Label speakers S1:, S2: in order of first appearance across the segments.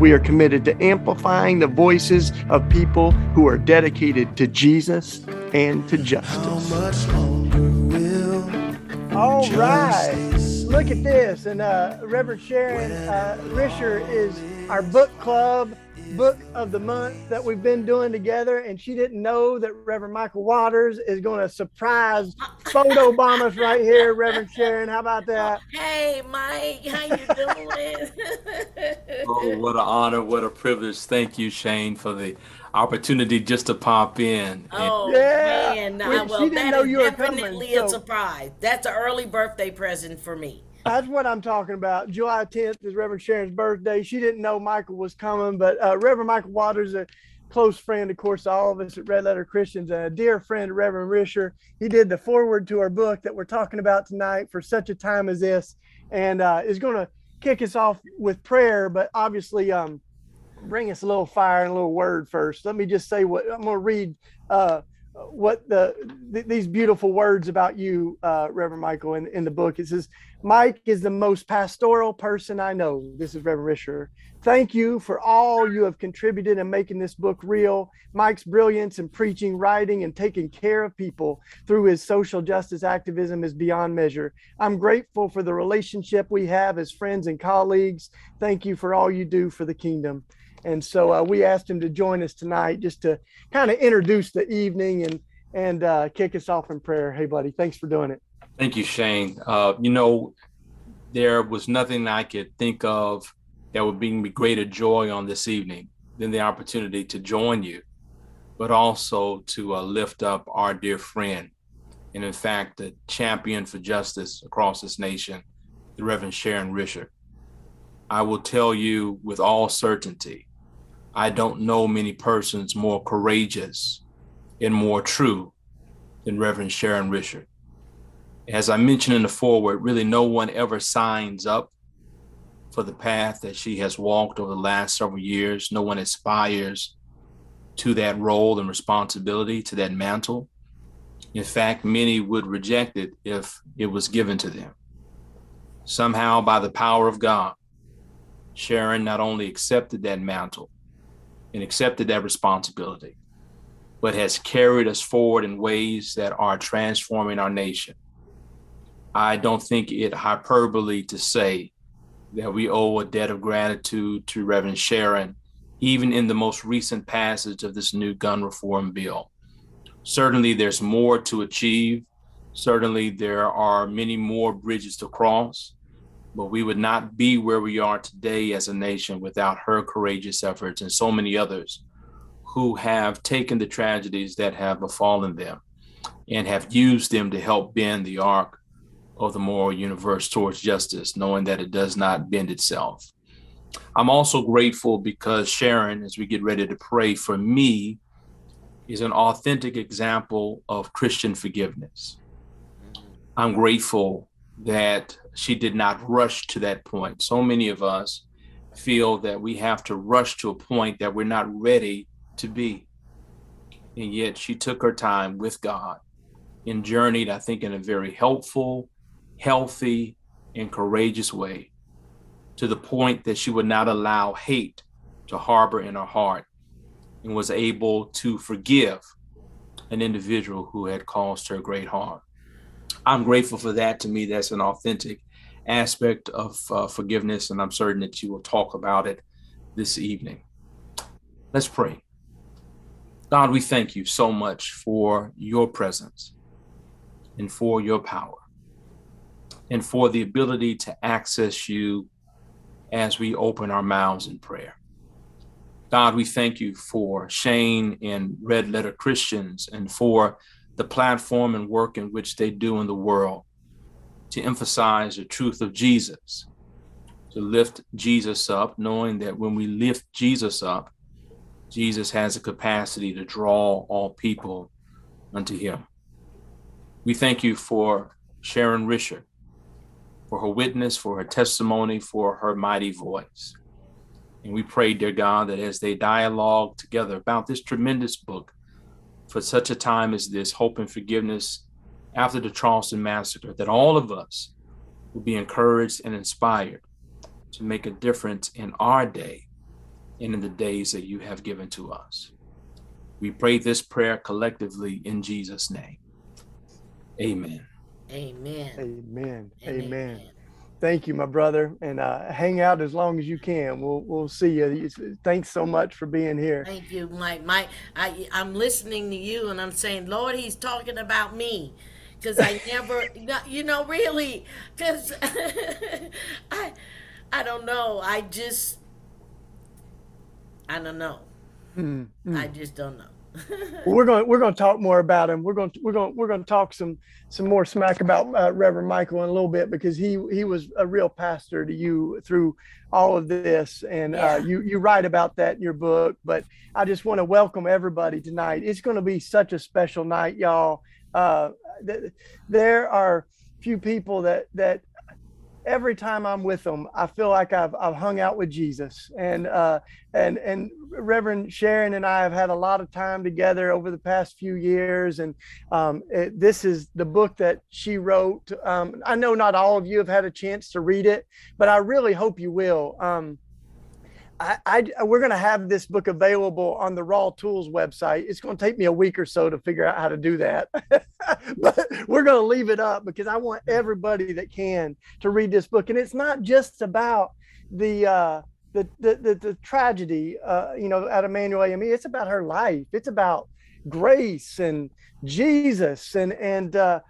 S1: We are committed to amplifying the voices of people who are dedicated to Jesus and to justice. All right. Look at this. And uh, Reverend Sharon uh, Risher is our book club book of the month that we've been doing together, and she didn't know that Reverend Michael Waters is going to surprise photo bomb us right here, Reverend Sharon. How about that?
S2: Hey, Mike, how you doing?
S3: oh, what an honor, what a privilege! Thank you, Shane, for the opportunity just to pop in.
S2: Oh yeah. man, well, well that is definitely coming, a so. surprise. That's an early birthday present for me.
S1: That's what I'm talking about. July 10th is Reverend Sharon's birthday. She didn't know Michael was coming, but uh, Reverend Michael Waters, a close friend, of course, all of us at Red Letter Christians, and a dear friend, Reverend Risher. He did the foreword to our book that we're talking about tonight for such a time as this, and uh, is going to kick us off with prayer, but obviously, um, bring us a little fire and a little word first. Let me just say what I'm going to read. Uh, what the th- these beautiful words about you, uh, Reverend Michael, in, in the book. It says, Mike is the most pastoral person I know. This is Reverend Risher. Thank you for all you have contributed in making this book real. Mike's brilliance in preaching, writing, and taking care of people through his social justice activism is beyond measure. I'm grateful for the relationship we have as friends and colleagues. Thank you for all you do for the kingdom. And so uh, we asked him to join us tonight just to kind of introduce the evening and and uh, kick us off in prayer. Hey, buddy, thanks for doing it.
S3: Thank you, Shane. Uh, you know, there was nothing I could think of that would bring me greater joy on this evening than the opportunity to join you, but also to uh, lift up our dear friend, and in fact, the champion for justice across this nation, the Reverend Sharon Risher. I will tell you with all certainty I don't know many persons more courageous and more true than Reverend Sharon Risher. As I mentioned in the foreword, really no one ever signs up for the path that she has walked over the last several years. No one aspires to that role and responsibility, to that mantle. In fact, many would reject it if it was given to them. Somehow, by the power of God, Sharon not only accepted that mantle, and accepted that responsibility, but has carried us forward in ways that are transforming our nation. I don't think it hyperbole to say that we owe a debt of gratitude to Reverend Sharon, even in the most recent passage of this new gun reform bill. Certainly, there's more to achieve. Certainly, there are many more bridges to cross but we would not be where we are today as a nation without her courageous efforts and so many others who have taken the tragedies that have befallen them and have used them to help bend the arc of the moral universe towards justice, knowing that it does not bend itself. I'm also grateful because Sharon, as we get ready to pray for me, is an authentic example of Christian forgiveness. I'm grateful that she did not rush to that point. So many of us feel that we have to rush to a point that we're not ready to be. And yet she took her time with God and journeyed, I think, in a very helpful, healthy, and courageous way to the point that she would not allow hate to harbor in her heart and was able to forgive an individual who had caused her great harm. I'm grateful for that. To me, that's an authentic aspect of uh, forgiveness, and I'm certain that you will talk about it this evening. Let's pray. God, we thank you so much for your presence and for your power and for the ability to access you as we open our mouths in prayer. God, we thank you for Shane and Red Letter Christians and for the platform and work in which they do in the world to emphasize the truth of Jesus, to lift Jesus up, knowing that when we lift Jesus up, Jesus has the capacity to draw all people unto him. We thank you for Sharon Risher, for her witness, for her testimony, for her mighty voice. And we pray, dear God, that as they dialogue together about this tremendous book, for such a time as this, hope and forgiveness after the Charleston massacre, that all of us will be encouraged and inspired to make a difference in our day and in the days that you have given to us. We pray this prayer collectively in Jesus' name. Amen.
S2: Amen.
S1: Amen. Amen. Amen. Thank you, my brother, and uh, hang out as long as you can. We'll we'll see you. Thanks so much for being here.
S2: Thank you, Mike. Mike, I I'm listening to you, and I'm saying, Lord, He's talking about me because I never, you know, really, because I, I don't know. I just, I don't know. Mm-hmm. I just don't know.
S1: We're going we're going to talk more about him. We're going to, we're going we're going to talk some some more smack about uh, Reverend Michael in a little bit because he he was a real pastor to you through all of this, and uh, yeah. uh, you you write about that in your book. But I just want to welcome everybody tonight. It's going to be such a special night, y'all. Uh, th- there are few people that that every time I'm with them, I feel like I've, I've hung out with Jesus. And uh, and and Reverend Sharon and I have had a lot of time together over the past few years. And um, it, this is the book that she wrote. Um, I know not all of you have had a chance to read it, but I really hope you will. Um, I, I, we're going to have this book available on the Raw Tools website. It's going to take me a week or so to figure out how to do that, but we're going to leave it up because I want everybody that can to read this book. And it's not just about the uh, the, the, the the tragedy, uh, you know, at Emanuel AME. It's about her life. It's about grace and Jesus and and uh,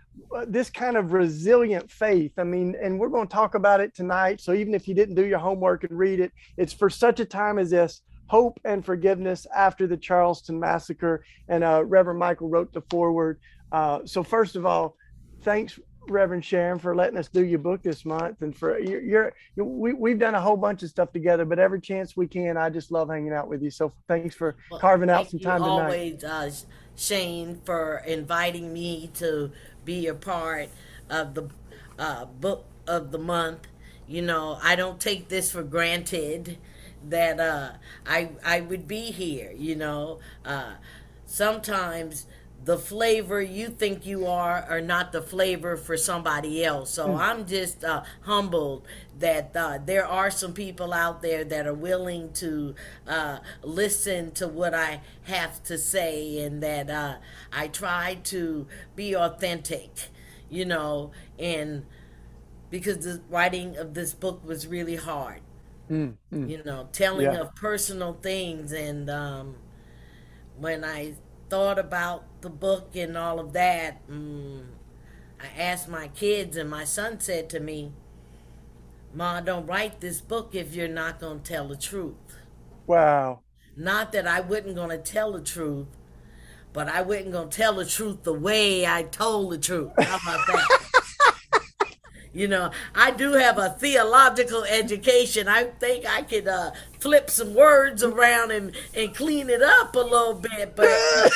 S1: this kind of resilient faith. I mean, and we're going to talk about it tonight. So even if you didn't do your homework and read it, it's for such a time as this hope and forgiveness after the Charleston massacre. And uh, Reverend Michael wrote the foreword. Uh, so first of all, thanks, Reverend Sharon, for letting us do your book this month, and for you're, you're, we we've done a whole bunch of stuff together. But every chance we can, I just love hanging out with you. So thanks for well, carving out some time tonight.
S2: Always, uh, Shane, for inviting me to be a part of the uh, book of the month. You know, I don't take this for granted that uh, I I would be here. You know, uh, sometimes the flavor you think you are are not the flavor for somebody else. So mm. I'm just uh, humbled that uh, there are some people out there that are willing to uh, listen to what I have to say and that uh, I try to be authentic you know, and because the writing of this book was really hard. Mm, mm. You know, telling yeah. of personal things and um, when I thought about the book and all of that, mm, I asked my kids, and my son said to me, Ma, don't write this book if you're not going to tell the truth.
S1: Wow.
S2: Not that I wasn't going to tell the truth, but I wasn't gonna tell the truth the way I told the truth. How about that? you know, I do have a theological education. I think I could uh, flip some words around and, and clean it up a little bit, but.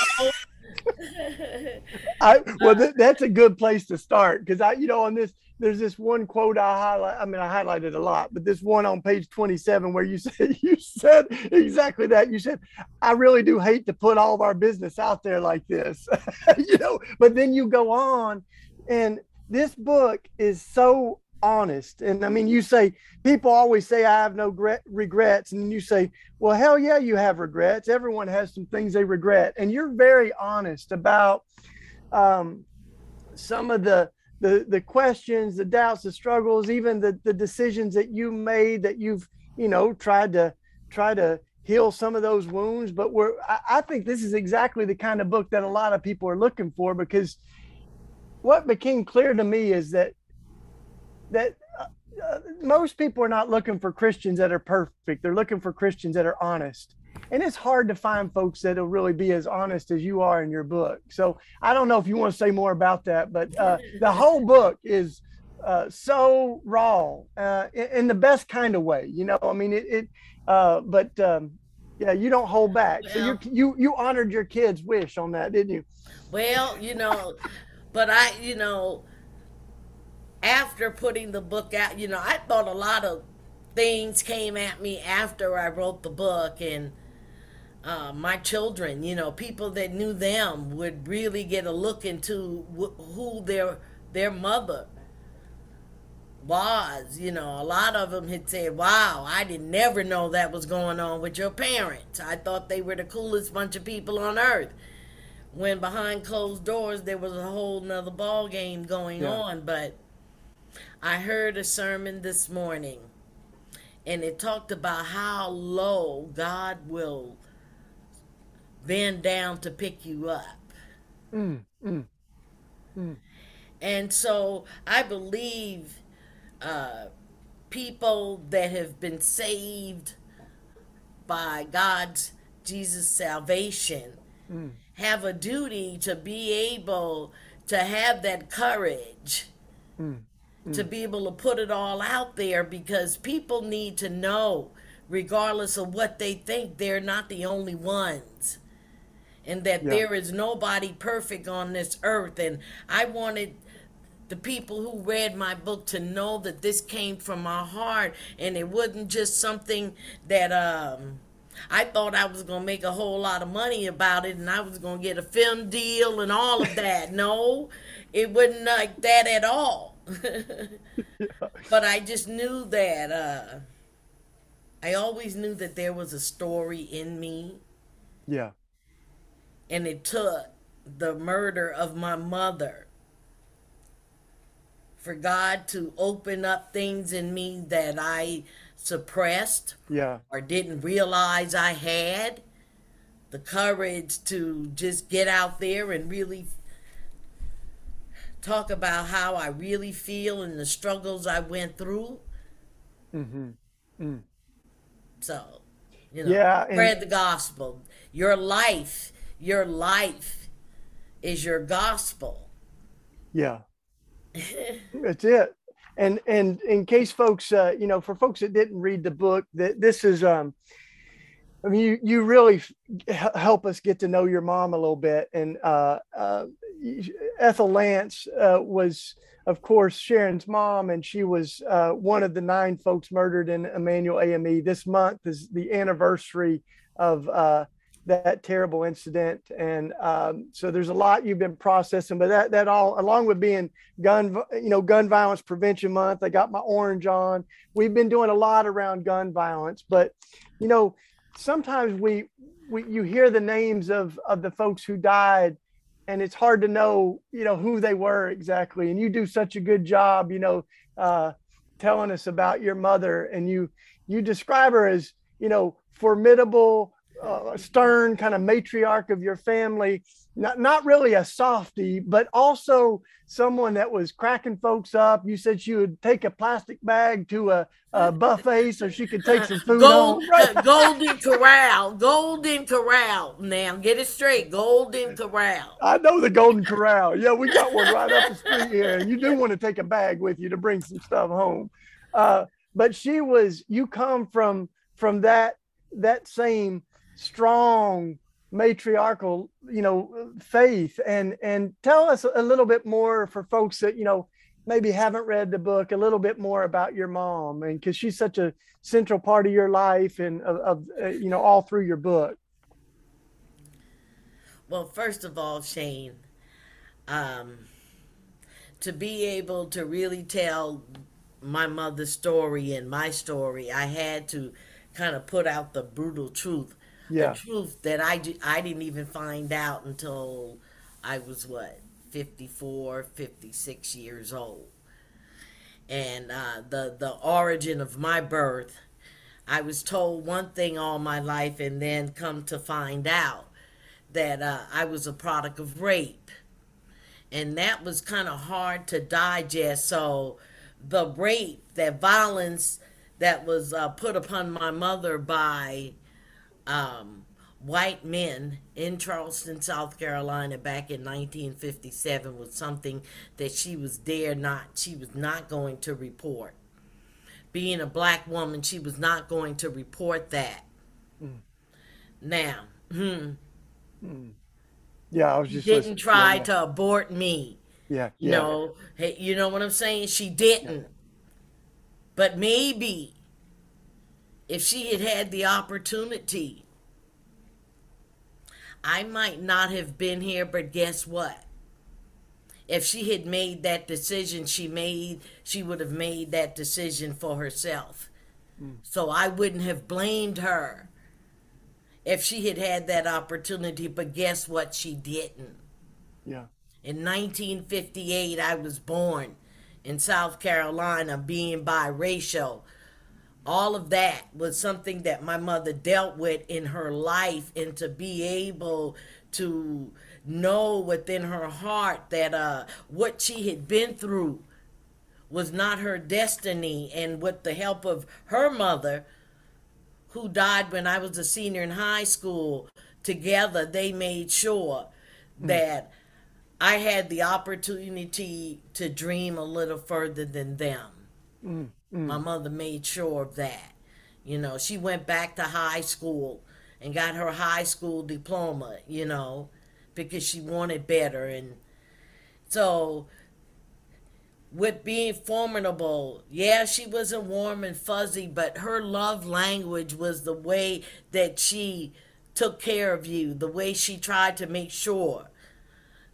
S1: I well, th- that's a good place to start because I, you know, on this there's this one quote I highlight. I mean, I highlighted a lot, but this one on page 27 where you said you said exactly that. You said, "I really do hate to put all of our business out there like this," you know. But then you go on, and this book is so honest. And I mean, you say people always say I have no regrets, and you say, "Well, hell yeah, you have regrets. Everyone has some things they regret," and you're very honest about um, some of the the the questions, the doubts, the struggles, even the the decisions that you made that you've you know tried to try to heal some of those wounds. But we're I, I think this is exactly the kind of book that a lot of people are looking for because what became clear to me is that that uh, uh, most people are not looking for Christians that are perfect. They're looking for Christians that are honest and it's hard to find folks that'll really be as honest as you are in your book. So I don't know if you want to say more about that, but uh, the whole book is uh, so raw uh, in, the best kind of way. You know, I mean, it. it uh, but um, Yeah, you don't hold back. so you you you honored your kid's wish on that, didn't you?
S2: Well, you know, but I, you know, after putting the book out, you know, I thought a lot of things came at me after I wrote the book and uh, my children, you know, people that knew them would really get a look into wh- who their their mother was. You know, a lot of them had said, "Wow, I didn't never know that was going on with your parents. I thought they were the coolest bunch of people on earth." When behind closed doors, there was a whole nother ball game going yeah. on. But I heard a sermon this morning, and it talked about how low God will bend down to pick you up. Mm, mm, mm. And so I believe uh, people that have been saved by God's Jesus salvation mm. have a duty to be able to have that courage mm. Mm. to be able to put it all out there because people need to know, regardless of what they think, they're not the only ones and that yeah. there is nobody perfect on this earth. And I wanted the people who read my book to know that this came from my heart and it wasn't just something that um I thought I was going to make a whole lot of money about it and I was going to get a film deal and all of that. no, it wasn't like that at all. yeah. But I just knew that uh I always knew that there was a story in me.
S1: Yeah
S2: and it took the murder of my mother for God to open up things in me that I suppressed
S1: yeah.
S2: or didn't realize I had. The courage to just get out there and really talk about how I really feel and the struggles I went through. Mm-hmm. Mm. So, you know, yeah, spread the gospel. Your life your life is your gospel.
S1: Yeah. That's it. And and in case folks uh, you know, for folks that didn't read the book, that this is um I mean, you, you really help us get to know your mom a little bit. And uh, uh, Ethel Lance uh, was, of course, Sharon's mom, and she was uh, one of the nine folks murdered in Emanuel AME. This month is the anniversary of uh, that terrible incident. And um, so there's a lot you've been processing, but that, that all, along with being gun, you know, gun violence prevention month, I got my orange on. We've been doing a lot around gun violence, but, you know, sometimes we, we, you hear the names of, of the folks who died and it's hard to know, you know, who they were exactly. And you do such a good job, you know, uh, telling us about your mother and you, you describe her as, you know, formidable, uh, stern kind of matriarch of your family not not really a softy but also someone that was cracking folks up you said she would take a plastic bag to a, a buffet so she could take some food Gold, home.
S2: Right? golden corral golden corral now get it straight golden corral
S1: i know the golden corral yeah we got one right up the street here and you do want to take a bag with you to bring some stuff home uh, but she was you come from from that that same strong matriarchal you know faith. And and tell us a little bit more for folks that you know maybe haven't read the book a little bit more about your mom. And because she's such a central part of your life and of, of uh, you know all through your book.
S2: Well first of all shane um to be able to really tell my mother's story and my story i had to kind of put out the brutal truth yeah. the truth that I, I didn't even find out until I was what 54 56 years old. And uh, the the origin of my birth I was told one thing all my life and then come to find out that uh, I was a product of rape. And that was kind of hard to digest. So the rape that violence that was uh, put upon my mother by um, white men in Charleston, South Carolina back in 1957 was something that she was dare not, she was not going to report. Being a black woman, she was not going to report that. Mm. Now, hmm.
S1: Yeah, I was
S2: She
S1: just
S2: didn't
S1: listening.
S2: try
S1: yeah,
S2: to abort me.
S1: Yeah,
S2: You
S1: yeah.
S2: know, hey, you know what I'm saying? She didn't. But maybe if she had had the opportunity, I might not have been here, but guess what? If she had made that decision she made, she would have made that decision for herself. Hmm. So I wouldn't have blamed her if she had had that opportunity, but guess what? She didn't.
S1: yeah.
S2: In 1958, I was born in South Carolina, being biracial. All of that was something that my mother dealt with in her life, and to be able to know within her heart that uh, what she had been through was not her destiny, and with the help of her mother, who died when I was a senior in high school, together they made sure that I had the opportunity to dream a little further than them. My mm, mm. mother made sure of that. You know, she went back to high school and got her high school diploma, you know, because she wanted better. And so, with being formidable, yeah, she wasn't warm and fuzzy, but her love language was the way that she took care of you, the way she tried to make sure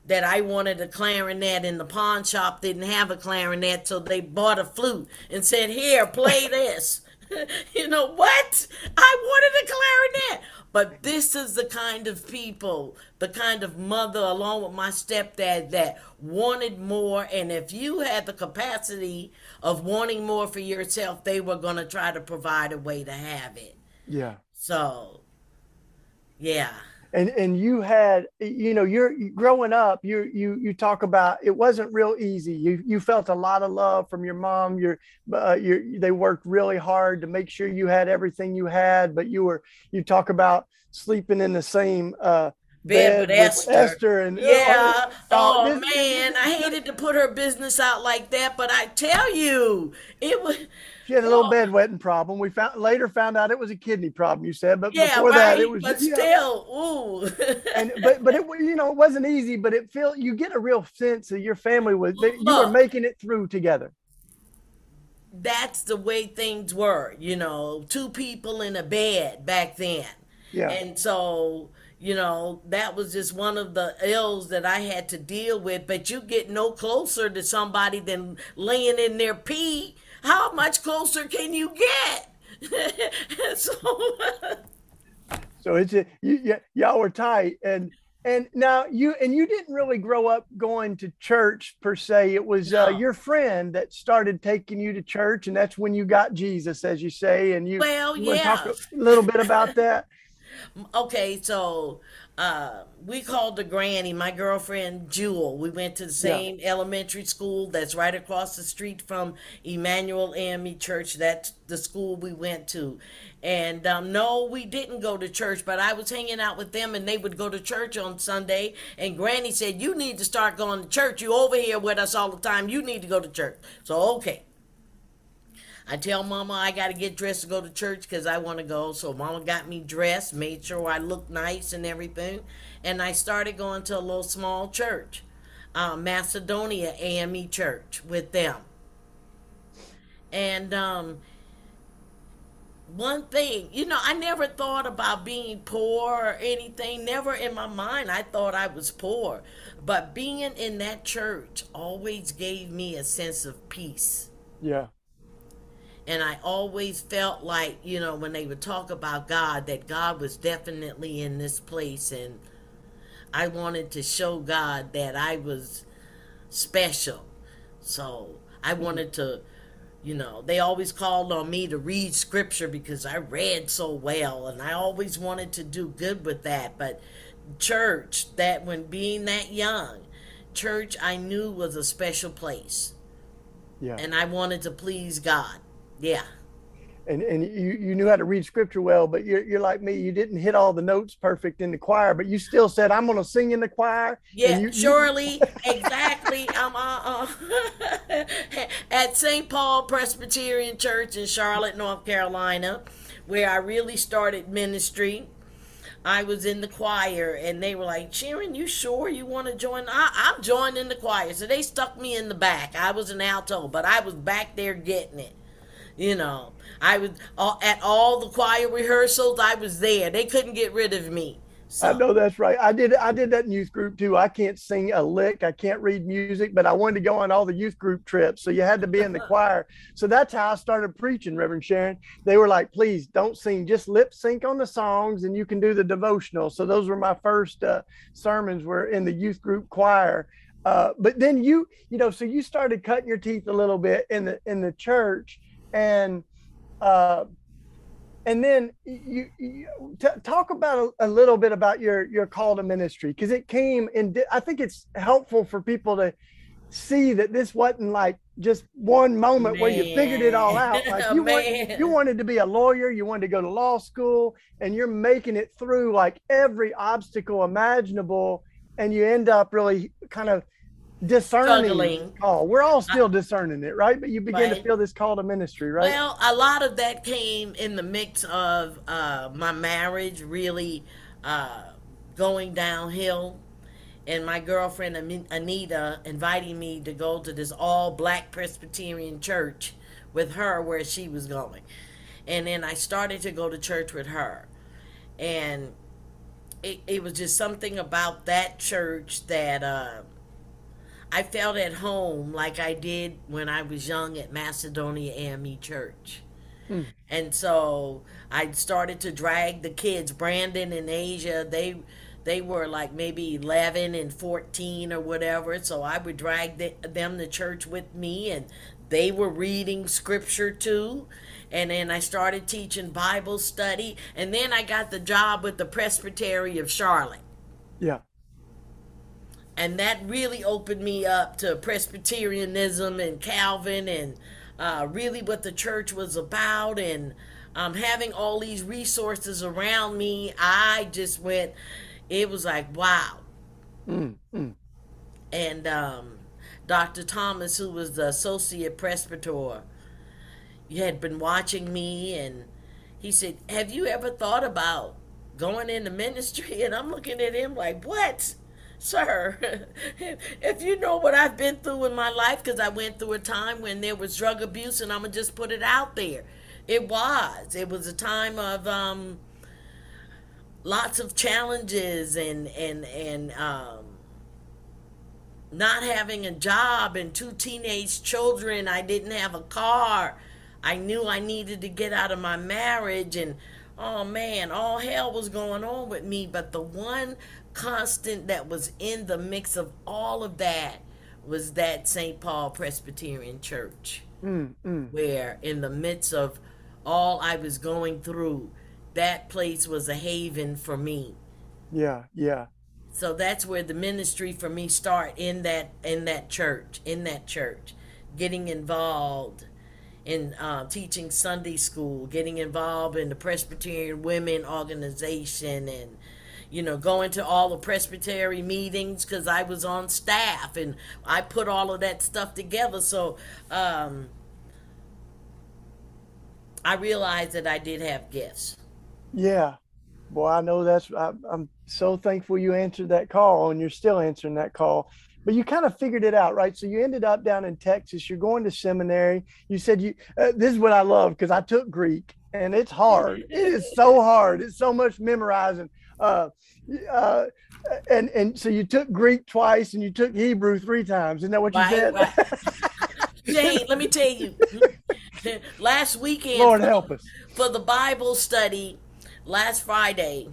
S2: that I wanted a clarinet and the pawn shop didn't have a clarinet, so they bought a flute and said, Here, play this. you know what? I wanted a clarinet. But this is the kind of people, the kind of mother, along with my stepdad, that wanted more. And if you had the capacity of wanting more for yourself, they were going to try to provide a way to have it.
S1: Yeah.
S2: So, yeah.
S1: And and you had you know you're growing up you you you talk about it wasn't real easy you you felt a lot of love from your mom your uh, your they worked really hard to make sure you had everything you had but you were you talk about sleeping in the same uh
S2: Bed with Esther.
S1: and
S2: Yeah. Oh,
S1: this-
S2: man, I hated to put her business out like that, but I tell you, it was.
S1: She had a little
S2: Oh.
S1: bedwetting problem we found later found out it was a kidney problem you said but
S2: Yeah,
S1: before
S2: right.
S1: that it was
S2: but
S1: yeah.
S2: still, ooh.
S1: and but but it you know it wasn't easy but it feel you get a real sense that your family was that you were making it through together
S2: that's the way things were, you know, two people in a bed back then.
S1: yeah
S2: And so, you know, that was just one of the ills that I had to deal with. But you get no closer to somebody than laying in their pee. How much closer can you get? so,
S1: So it's a, you, y'all were tight, and and now you and you didn't really grow up going to church per se. It was uh, your friend that started taking you to church, and that's when you got Jesus, as you say. And you,
S2: Well,
S1: wanna talk a little bit about that.
S2: okay, so uh, we called the granny, my girlfriend Jewel. We went to the same elementary school that's right across the street from Emanuel AME Church. That's the school we went to. And um, no, we didn't go to church, but I was hanging out with them and they would go to church on Sunday. And Granny said, You need to start going to church. You over here with us all the time. You need to go to church. So, okay. I tell mama I got to get dressed to go to church because I want to go. So mama got me dressed, made sure I looked nice and everything. And I started going to a little small church, uh, Macedonia AME Church with them. And um, one thing, you know, I never thought about being poor or anything. Never in my mind I thought I was poor. But being in that church always gave me a sense of peace.
S1: Yeah,
S2: And I always felt like, you know, when they would talk about God, that God was definitely in this place. And I wanted to show God that I was special. So I mm-hmm. wanted to, you know, they always called on me to read scripture because I read so well. And I always wanted to do good with that. But church, that when being that young, church I knew was a special place.
S1: yeah.
S2: And I wanted to please God. Yeah.
S1: and and you you knew how to read scripture well, but you're you're like me. You didn't hit all the notes perfect in the choir, but you still said, "I'm going to sing in the choir."
S2: Yeah,
S1: you-
S2: surely, exactly. I'm uh, uh, at St. Paul Presbyterian Church in Charlotte, North Carolina, where I really started ministry. I was in the choir and they were like, Sharon, you sure you want to join? I, I'm joining the choir. So they stuck me in the back. I was an alto, but I was back there getting it. You know, I was uh, at all the choir rehearsals, I was there. They couldn't get rid of me.
S1: So. I know that's right. I did I did that in youth group too. I can't sing a lick. I can't read music, but I wanted to go on all the youth group trips. So you had to be in the choir. So that's how I started preaching, Reverend Sharon. They were like, please don't sing, just lip sync on the songs and you can do the devotional. So those were my first uh, sermons were in the youth group choir. Uh, but then you, you know, so you started cutting your teeth a little bit in the in the church and uh, and then you, you t- talk about a, a, little bit about your your call to ministry because it came in i think it's helpful for people to see that this wasn't like just one moment Man. where you figured it all out like you want, you wanted to be a lawyer you wanted to go to law school and you're making it through like every obstacle imaginable and you end up really kind of discerning struggling. call. We're all still discerning it, right? But you begin right. to feel this call to ministry, right?
S2: Well, a lot of that came in the mix of uh, my marriage really uh, going downhill, and my girlfriend Anita inviting me to go to this all black Presbyterian church with her where she was going. And then I started to go to church with her. And it, it was just something about that church that uh, I felt at home like I did when I was young at Macedonia AME Church. Hmm. And so I started to drag the kids, Brandon and Asia, they they were like maybe 11 and 14 or whatever. So I would drag the, them to church with me and they were reading scripture too. And then I started teaching Bible study. And then I got the job with the Presbytery of Charlotte.
S1: Yeah
S2: and that really opened me up to Presbyterianism and Calvin and uh, really what the church was about and um, having all these resources around me. I just went, it was like, wow. Mm, mm. And um, Dr. Thomas, who was the associate presbyter, had been watching me and he said, Have you ever thought about going into ministry? And I'm looking at him like, What? Sir, if you know what I've been through in my life, because I went through a time when there was drug abuse, and I'm gonna just put it out there. It was. It was a time of um, lots of challenges and and and um, not having a job and two teenage children. I didn't have a car. I knew I needed to get out of my marriage and oh man, all hell was going on with me. But the one constant that was in the mix of all of that was that St. Paul Presbyterian Church, mm, mm. where in the midst of all I was going through, that place was a haven for me.
S1: Yeah, yeah.
S2: So that's where the ministry for me start in that in that church, in that church, getting involved in uh, teaching Sunday school, getting involved in the Presbyterian Women Organization, and you know, going to all the presbytery meetings because I was on staff and I put all of that stuff together. So um, I realized that I did have gifts.
S1: Yeah. Boy, I know that's, I, I'm so thankful you answered that call and you're still answering that call but you kind of figured it out, right? So you ended up down in Texas. You're going to seminary. You said you. Uh, this is what I love because I took Greek, and it's hard. It is so hard. It's so much memorizing. Uh, uh, and and so you took Greek twice and you took Hebrew three times. Isn't that what you right, said?
S2: Right. Shane, let me tell you. last weekend,
S1: Lord help us
S2: for the Bible study last Friday.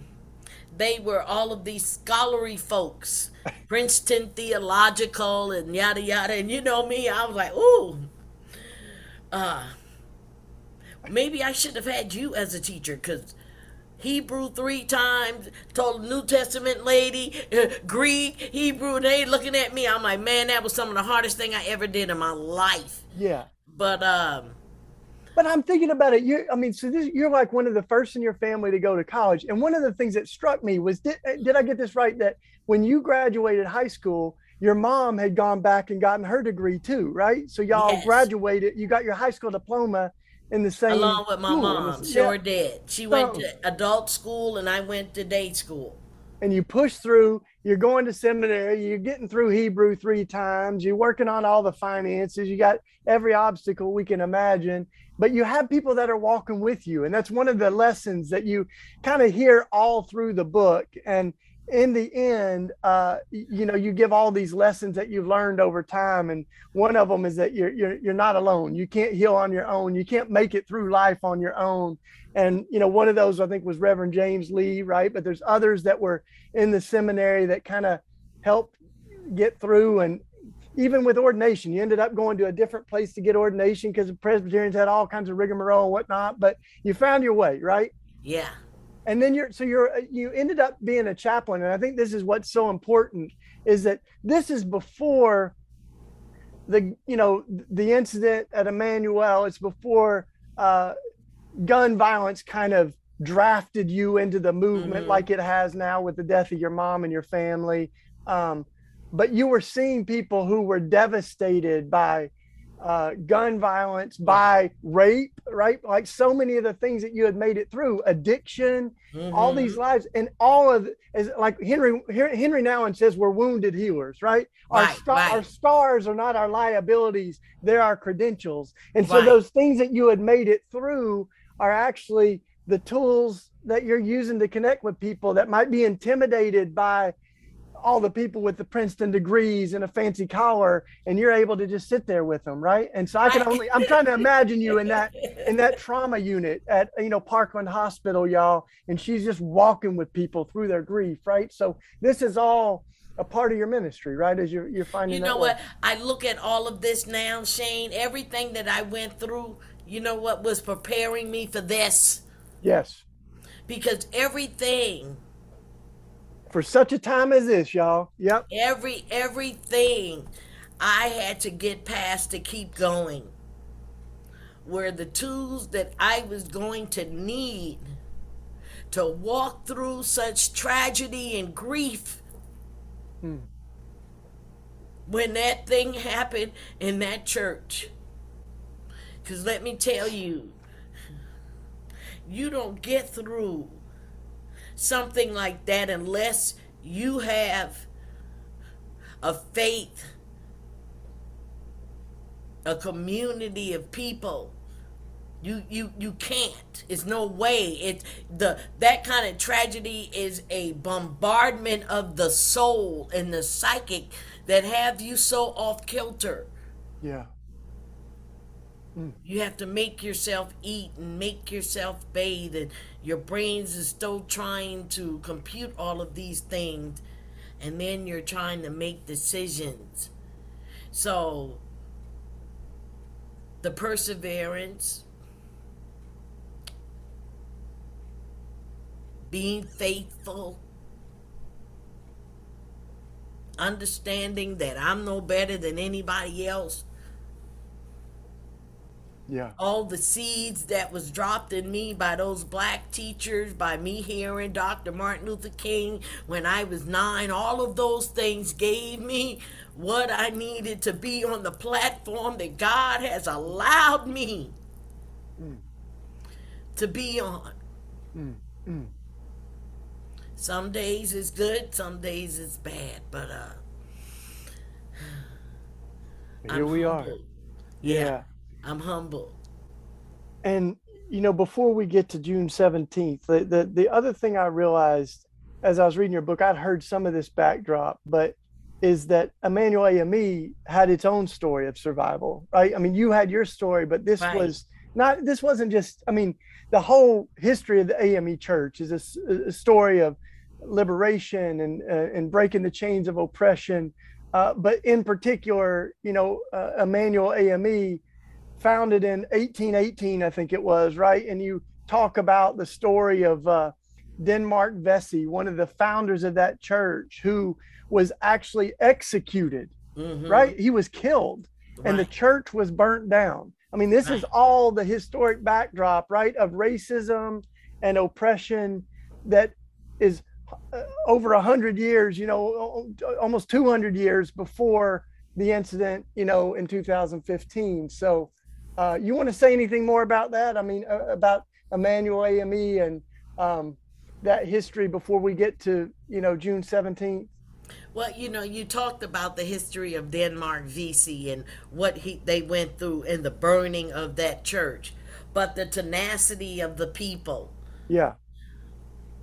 S2: They were all of these scholarly folks, Princeton Theological and yada yada. And you know me, I was like, ooh, uh, maybe I should have had you as a teacher because Hebrew three times, told New Testament lady, uh, Greek, Hebrew, and they looking at me. I'm like, man, that was some of the hardest thing I ever did in my life.
S1: Yeah.
S2: But um
S1: but I'm thinking about it. You, I mean, so this, you're like one of the first in your family to go to college. And one of the things that struck me was, did, did I get this right? That when you graduated high school, your mom had gone back and gotten her degree too, right? So y'all yes. graduated. You got your high school diploma, in the same
S2: along with my
S1: school,
S2: mom. Sure
S1: yeah.
S2: did. She went to adult school and I went to day school.
S1: and you push through you're going to seminary you're getting through hebrew three times you're working on all the finances you got every obstacle we can imagine but you have people that are walking with you and that's one of the lessons that you kind of hear all through the book and in the end uh, you know you give all these lessons that you've learned over time and one of them is that you're, you're you're not alone. You can't heal on your own. You can't make it through life on your own. And you know one of those i think was reverend james lee right? But there's others that were in the seminary that kind of helped get through and even with ordination you ended up going to a different place to get ordination because the presbyterians had all kinds of rigmarole and whatnot but you found your way right?
S2: Yeah.
S1: And then you're so you're you ended up being a chaplain. And i think this is what's so important is that this is before the you know the incident at emanuel. It's before uh gun violence kind of drafted you into the movement
S2: Mhm.
S1: like it has now with the death of your mom and your family. Um but you were seeing people who were devastated by uh, gun violence, by rape, right? Like so many of the things that you had made it through, addiction, all
S2: Mhm.
S1: these lives, and all of as like Henri Henri Nouwen says, we're wounded healers, right? Our star,
S2: right.
S1: our stars are not our liabilities; they're our credentials. And so
S2: Right.
S1: those things that you had made it through are actually the tools that you're using to connect with people that might be intimidated by all the people with the Princeton degrees and a fancy collar, and you're able to just sit there with them, right? And so I can only I'm trying to imagine you in that in that trauma unit at you know Parkland Hospital, y'all, and she's just walking with people through their grief, right? So this is all a part of your ministry, right? As you're you're finding
S2: You know
S1: way.
S2: what? I look at all of this now, Shane. Everything that I went through, you know what was preparing me for this?
S1: Yes,
S2: Because everything,
S1: for such a time as this, y'all. Yep.
S2: every everything I had to get past to keep going were the tools that I was going to need to walk through such tragedy and grief.
S1: Hmm.
S2: When that thing happened in that church. Because let me tell you, you don't get through something like that unless you have a faith, a community of people. You you you can't. It's no way. It the that kind of tragedy is a bombardment of the soul and the psychic that have you so off kilter.
S1: Yeah.
S2: You have to make yourself eat and make yourself bathe, and your brains is still trying to compute all of these things, and then you're trying to make decisions. So, the perseverance, being faithful, understanding that I'm no better than anybody else
S1: Yeah.
S2: all the seeds that was dropped in me by those black teachers, by me hearing Dr. Martin Luther King when I was nine, all of those things gave me what I needed to be on the platform that God has allowed me to be on.
S1: mm.
S2: Some days it's good, some days it's bad, but uh
S1: Here
S2: I'm
S1: we are.
S2: humbled.
S1: Yeah.
S2: I'm humble.
S1: and you know before we get to june 17th the, the the other thing i realized as i was reading your book i'd heard some of this backdrop but is that emanuel ame had its own story of survival right i mean you had your story but this
S2: Right.
S1: was not this wasn't just i mean the whole history of the ame church is a story of liberation and uh, and breaking the chains of oppression uh, but in particular you know uh, emanuel ame founded in 1818, I think it was, right? And you talk about the story of uh, Denmark Vesey, one of the founders of that church, who was actually executed,
S2: Mhm.
S1: right? He was killed and the church was burnt down. I mean, this is all the historic backdrop, right, of racism and oppression that is uh, over a hundred years, you know, almost 200 years before the incident, you know, in 2015. So, uh, you want to say anything more about that? I mean, uh, about Emanuel AME and um, that history before we get to you know June seventeenth.
S2: Well, you know, you talked about the history of Denmark Vesey and what he they went through and the burning of that church, but the tenacity of the people.
S1: Yeah.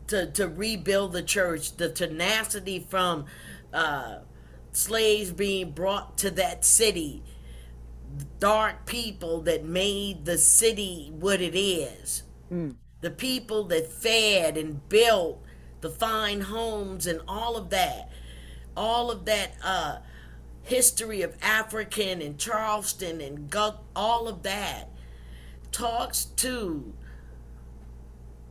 S2: To to rebuild the church, the tenacity from uh, slaves being brought to that city, dark people that made the city what it is. Mm. The people that fed and built the fine homes and all of that all of that uh, history of African and Charleston and all of that talks to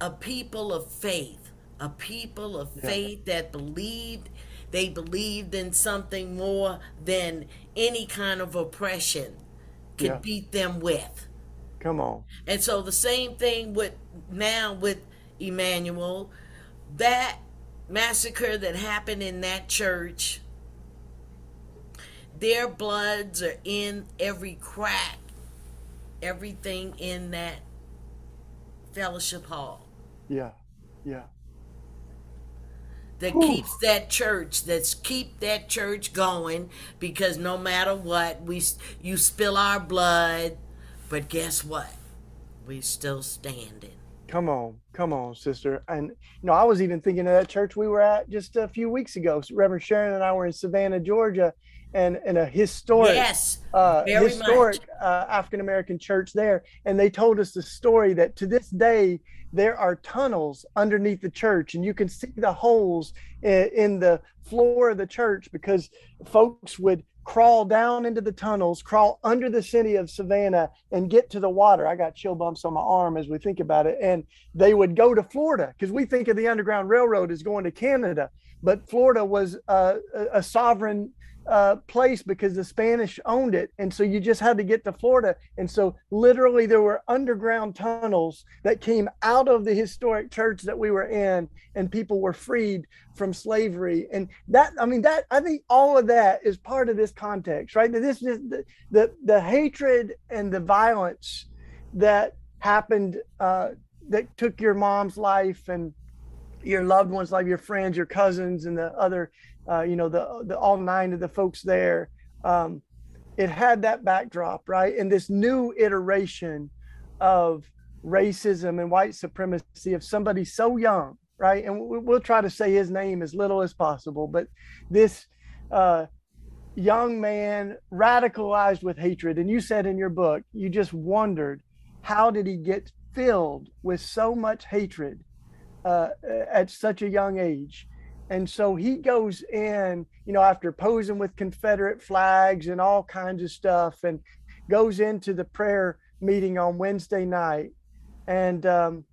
S2: a people of faith, a people of yeah. faith that believed they believed in something more than any kind of oppression could yeah. beat them with.
S1: Come on.
S2: And so the same thing with now with Emanuel, that massacre that happened in that church, their bloods are in every crack, everything in that fellowship hall.
S1: Yeah, yeah.
S2: That Whew. keeps that church. That's keep that church going because no matter what, we you spill our blood, but guess what? We still standing.
S1: Come on, come on, sister. And you know, I was even thinking of that church we were at just a few weeks ago. Reverend Sharon and I were in Savannah, Georgia, and in a historic,
S2: yes,
S1: uh, historic uh, African American church there. And they told us the story that to this day there are tunnels underneath the church, and you can see the holes in, the floor of the church because folks would crawl down into the tunnels, crawl under the city of Savannah, and get to the water. I got chill bumps on my arm as we think about it. And they would go to Florida because we think of the Underground Railroad as going to Canada, but Florida was uh, a sovereign uh, place because the Spanish owned it. And so you just had to get to Florida. And so literally there were underground tunnels that came out of the historic church that we were in, and people were freed from slavery. And that, I mean, that, I think all of that is part of this context, right? This is the, the, the hatred and the violence that happened, uh, that took your mom's life and your loved ones, like your friends, your cousins, and the other uh, you know, the, the all nine of the folks there. Um, it had that backdrop, right? And this new iteration of racism and white supremacy of somebody so young, right? And we'll try to say his name as little as possible, but this uh, young man radicalized with hatred. And you said in your book, you just wondered how did he get filled with so much hatred uh, at such a young age? And so he goes in, you know, after posing with Confederate flags and all kinds of stuff, and goes into the prayer meeting on Wednesday night, and um,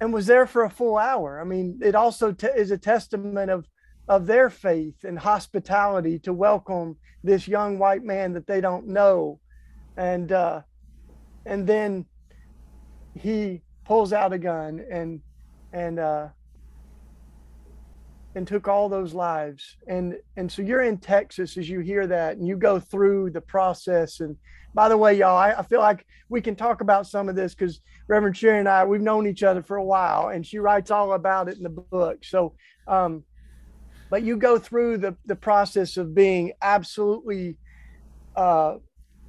S1: and was there for a full hour. I mean, it also is a testament of of their faith and hospitality to welcome this young white man that they don't know, and uh, and then he pulls out a gun and and uh, and took all those lives. And and so you're in texas as you hear that and you go through the process. And by the way y'all i, I feel like we can talk about some of this because reverend sharon and i we've known each other for a while and she writes all about it in the book. So um but you go through the the process of being absolutely uh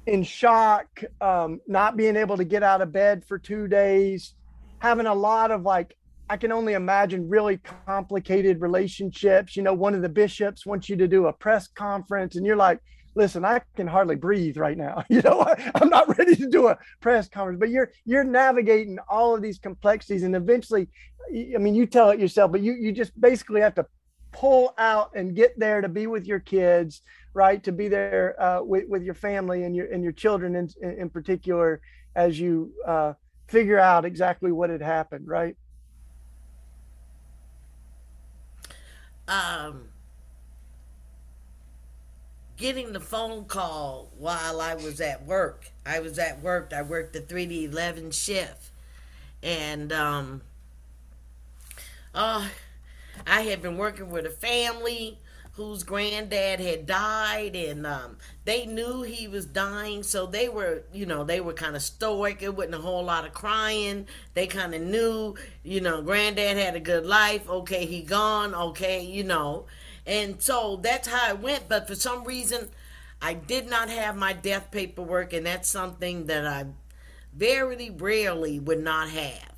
S1: in shock um not being able to get out of bed for two days having a lot of like I can only imagine really complicated relationships. You know, one of the bishops wants you to do a press conference, and you're like, listen, I can hardly breathe right now. You know, I, am not ready to do a press conference, but you're you're navigating all of these complexities, and eventually, I mean, you tell it yourself, but you you just basically have to pull out and get there to be with your kids, right? To be there uh, with with your family and your and your children in in particular as you uh, figure out exactly what had happened, right?
S2: Um, getting the phone call while I was at work. I was at work. I worked the 3 to 11 shift. And um, uh, I had been working with a family whose granddad had died and um, they knew he was dying so they were you know they were kind of stoic. It wasn't a whole lot of crying. They kind of knew you know granddad had a good life. Okay he gone. Okay you know. And so that's how it went. But for some reason i did not have my death paperwork and that's something that i very rarely would not have.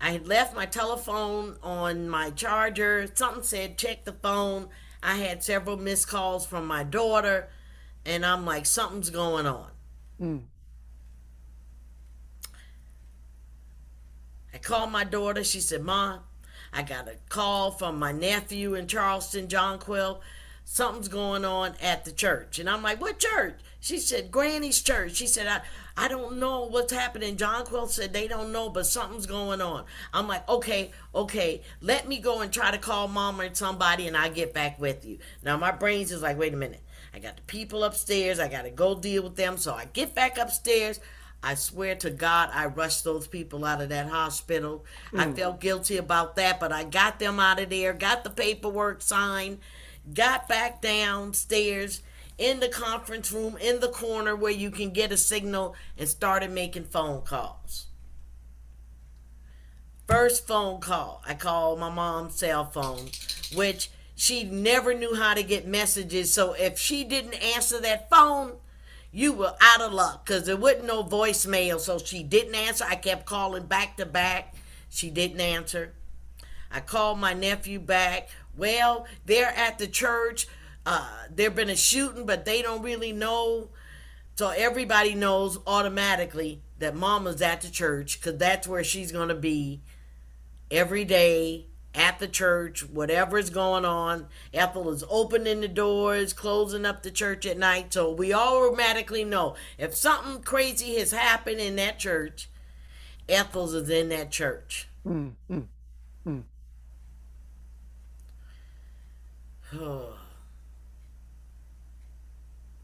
S2: I had left my telephone on my charger. Something said, check the phone. I had several missed calls from my daughter, and I'm like, something's going on. Mm. I called my daughter. She said, Ma, I got a call from my nephew in Charleston, Jonquil. Something's going on at the church. And I'm like, What church? She said, Granny's church. She said, I, I don't know what's happening. Jonquil said they don't know, but something's going on. I'm like, okay, okay, let me go and try to call mom or somebody and I get back with you. Now my brains is like, wait a minute. I got the people upstairs. I got to go deal with them. So I get back upstairs. I swear to God, I rushed those people out of that hospital. Mm. I hmm. felt guilty about that, but I got them out of there, got the paperwork signed, got back downstairs in the conference room in the corner where you can get a signal and started making phone calls. First phone call, I called my mom's cell phone, which she never knew how to get messages. So if she didn't answer that phone, you were out of luck because there wasn't no voicemail. So she didn't answer. I kept calling back to back. She didn't answer. I called my nephew back. Well, they're at the church uh, there been a shooting, but they don't really know. So everybody knows automatically that mama's at the church because that's where she's going to be every day at the church, whatever is going on. Ethel is opening the doors, closing up the church at night. So we automatically know if something crazy has happened in that church, Ethel's is in that church. Mm, mm, mm.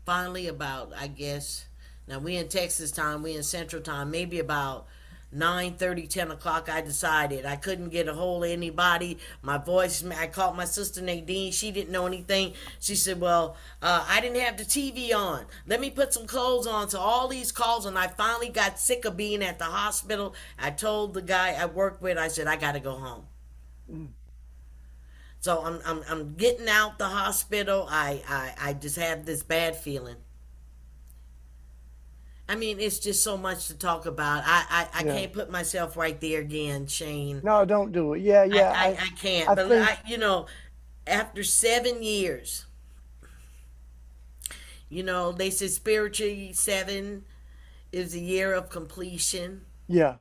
S2: finally about I guess now we in Texas time, we in Central time, maybe about 9 30 10 o'clock i decided i couldn't get a hold of anybody. My voice i called my sister nadine she didn't know anything. She said well uh, i didn't have the tv on. Let me put some clothes on. So all these calls and i finally got sick of being at the hospital. I told the guy i worked with i said i gotta go home. Mm. So I'm, I'm i'm getting out the hospital i i, I just have this bad feeling I mean, it's just so much to talk about. I I, I yeah. can't put myself right there again, Shane.
S1: No, don't do it. Yeah, yeah.
S2: I, I, I can't. I but think... I, you know, after seven years, you know, they said spiritually seven is a year of completion.
S1: Yeah.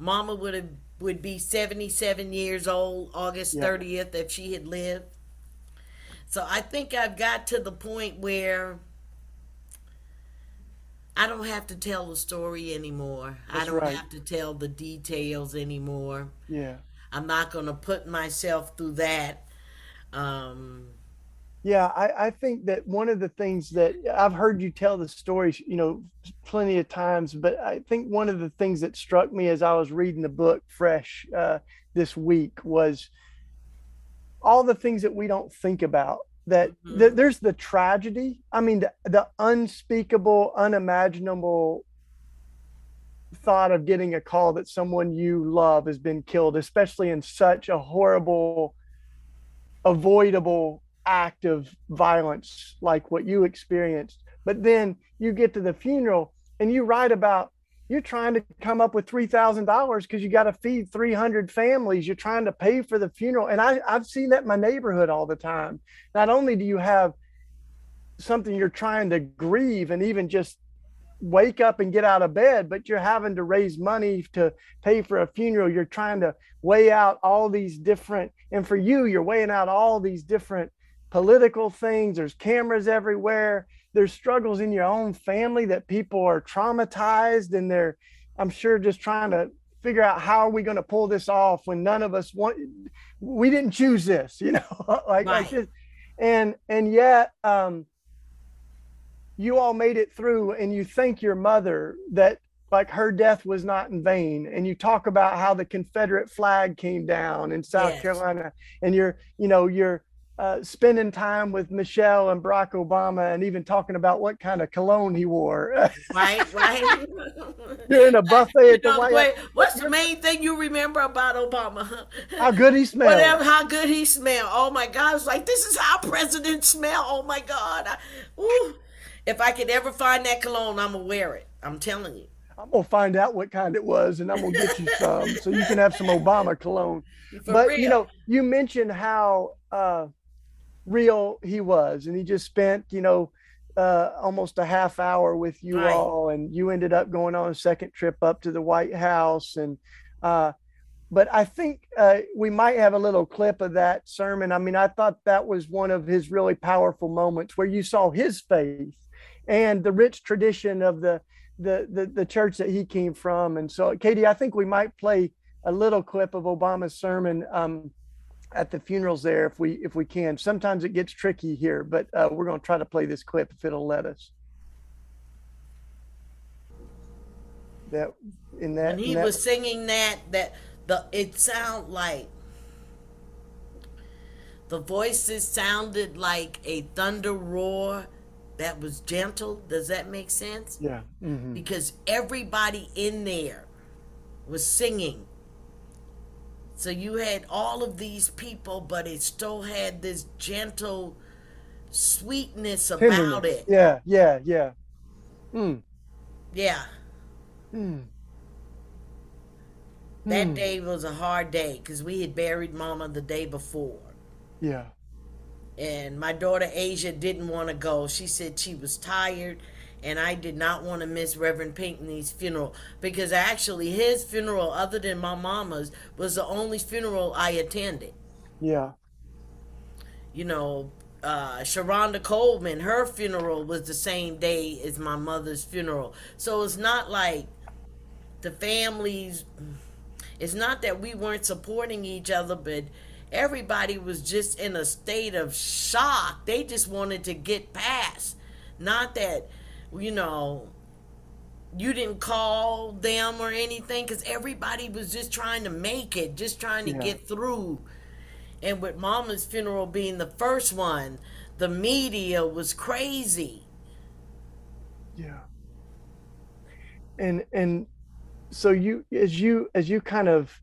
S2: Mama would have would be seventy seven years old August thirtieth if she had lived. So I think I've got to the point where I don't have to tell the story anymore. That's I don't right. have to tell the details anymore.
S1: Yeah.
S2: I'm not going to put myself through that. Um,
S1: yeah, I, I think that one of the things that I've heard you tell the stories, you know, plenty of times, but I think one of the things that struck me as I was reading the book fresh uh, this week was all the things that we don't think about that mm-hmm. th- there's the tragedy i mean the, the unspeakable unimaginable thought of getting a call that someone you love has been killed especially in such a horrible avoidable act of violence like what you experienced but then you get to the funeral and you write about you're trying to come up with $3,000 because you got to feed 300 families. You're trying to pay for the funeral. And I, I've seen that in my neighborhood all the time. Not only do you have something you're trying to grieve and even just wake up and get out of bed, but you're having to raise money to pay for a funeral. You're trying to weigh out all these different, and for you, you're weighing out all these different political things. There's cameras everywhere there's struggles in your own family that people are traumatized and they're i'm sure just trying to figure out how are we going to pull this off when none of us want we didn't choose this you know like, right. just, and and yet um you all made it through and you thank your mother that like her death was not in vain and you talk about how the confederate flag came down in south yes. carolina and you're you know you're uh, spending time with Michelle and Barack Obama and even talking about what kind of cologne he wore.
S2: right, right.
S1: You're in a buffet at the
S2: know,
S1: White
S2: wait,
S1: House.
S2: what's the main thing you remember about Obama?
S1: How good he smelled.
S2: Whatever, how good he smelled. Oh my God. It's like, this is how presidents smell. Oh my God. I, ooh. If I could ever find that cologne, I'm going to wear it. I'm telling you.
S1: I'm gonna find out what kind it was, and I'm gonna get you some so you can have some Obama cologne.
S2: For
S1: but
S2: real.
S1: you know, you mentioned how uh, real he was, and he just spent you know uh, almost a half hour with you
S2: Right.
S1: all, and you ended up going on a second trip up to the White House, and uh, but I think uh, we might have a little clip of that sermon. I mean, I thought that was one of his really powerful moments where you saw his faith and the rich tradition of the the the, the church that he came from. And so, Katie, I think we might play a little clip of Obama's sermon um, at the funerals there if we if we can. Sometimes it gets tricky here, but uh, we're going to try to play this clip if it'll let us. That in that,
S2: when he
S1: that-
S2: was singing that, that the it sound like the voices sounded like a thunder roar that was gentle. Does that make sense?
S1: yeah. mhm.
S2: Because everybody in there was singing. So you had all of these people, but it still had this gentle sweetness about
S1: Tenderness.
S2: it.
S1: Yeah, yeah, yeah. Mm,
S2: Yeah.
S1: mm,
S2: That
S1: mm.
S2: day was a hard day because we had buried Mama the day before.
S1: Yeah.
S2: and my daughter Asia didn't want to go. She said she was tired, and I did not want to miss Reverend Pinckney's funeral because actually his funeral, other than my mama's, was the only funeral I attended.
S1: Yeah.
S2: You know, uh, Sharonda Coleman, her funeral was the same day as my mother's funeral, so it's not like the families. It's not that we weren't supporting each other, but everybody was just in a state of shock. They just wanted to get past. Not that, you know, you didn't call them or anything because everybody was just trying to make it, just trying to
S1: Yeah.
S2: get through. And with Mama's funeral being the first one, the media was crazy.
S1: Yeah. And and so you as you as you kind of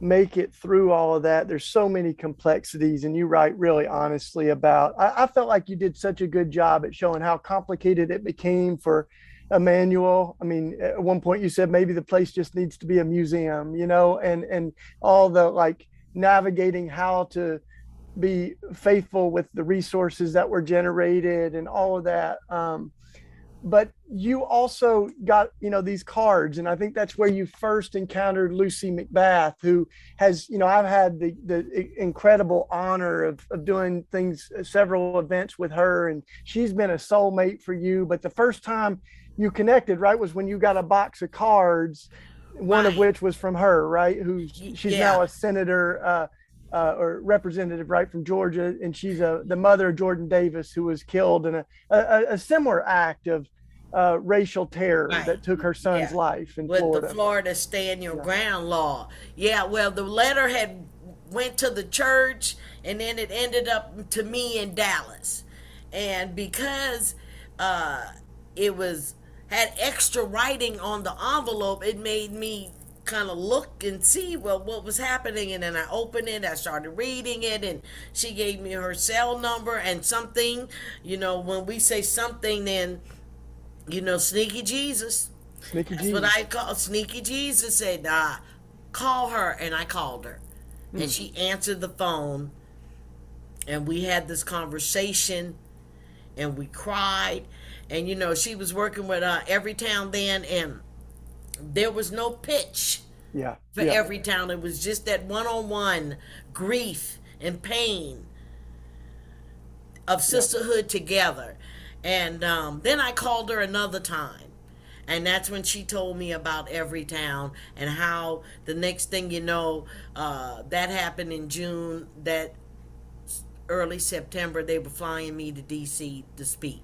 S1: make it through all of that, there's so many complexities, and you write really honestly about. I, I felt like you did such a good job at showing how complicated it became for Emanuel. I mean, at one point you said maybe the place just needs to be a museum, you know, and and all the like navigating how to be faithful with the resources that were generated and all of that. Um, but you also got you know these cards and i think that's where you first encountered lucy mcbath who has you know i've had the the incredible honor of, of doing things several events with her and she's been a soulmate for you but the first time you connected right was when you got a box of cards one of which was from her right who's she's
S2: Yeah.
S1: now a senator uh, uh, or representative right from Georgia, and she's a, the mother of Jordan Davis, who was killed in a, a, a similar act of uh, racial terror
S2: Right.
S1: that took her son's
S2: Yeah.
S1: life in
S2: with
S1: Florida.
S2: the Florida stand your ground law. Yeah, well, the letter had went to the church, and then it ended up to me in Dallas, and because uh, it was had extra writing on the envelope, it made me kind of look and see well what was happening and then I opened it I started reading it and she gave me her cell number and something you know when we say something then you know sneaky Jesus
S1: Sneaky
S2: that's
S1: Jesus.
S2: what I call Sneaky Jesus said, uh, call her and I called her. And she answered the phone and we had this conversation and we cried. And you know, she was working with uh, Everytown then and there was no pitch
S1: yeah,
S2: for
S1: yeah.
S2: every town. It was just that one on one grief and pain of sisterhood together. And um, then I called her another time. And that's when she told me about Everytown and how the next thing you know, uh, that happened in June, that early September, they were flying me to DC to speak.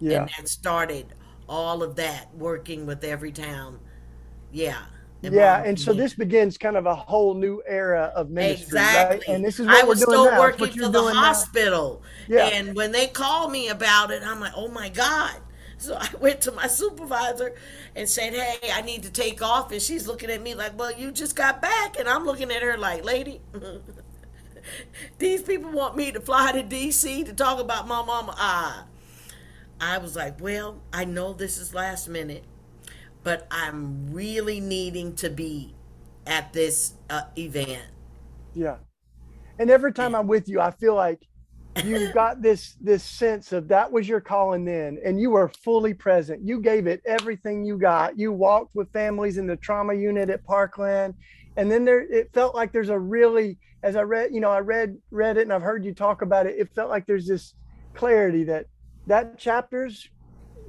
S1: yeah.
S2: And that started all of that working with Everytown. Yeah.
S1: yeah, and so this begins kind of a whole new era of ministry, exactly. Right?
S2: And this is what I was still now. working for the hospital, now. yeah. And when they called me about it, I'm like, oh my god. So I went to my supervisor and said, "Hey, I need to take off." And she's looking at me like, "Well, you just got back," and I'm looking at her like, "Lady." These people want me to fly to DC to talk about my mama. Ah, I was like, well, I know this is last minute, but I'm really needing to be at this uh, event.
S1: Yeah. And every time I'm with you, I feel like you've got this this sense of that was your calling then and you were fully present you gave it everything you got you walked with families in the trauma unit at parkland and then there it felt like there's a really as i read you know i read read it and i've heard you talk about it it felt like there's this clarity that that chapters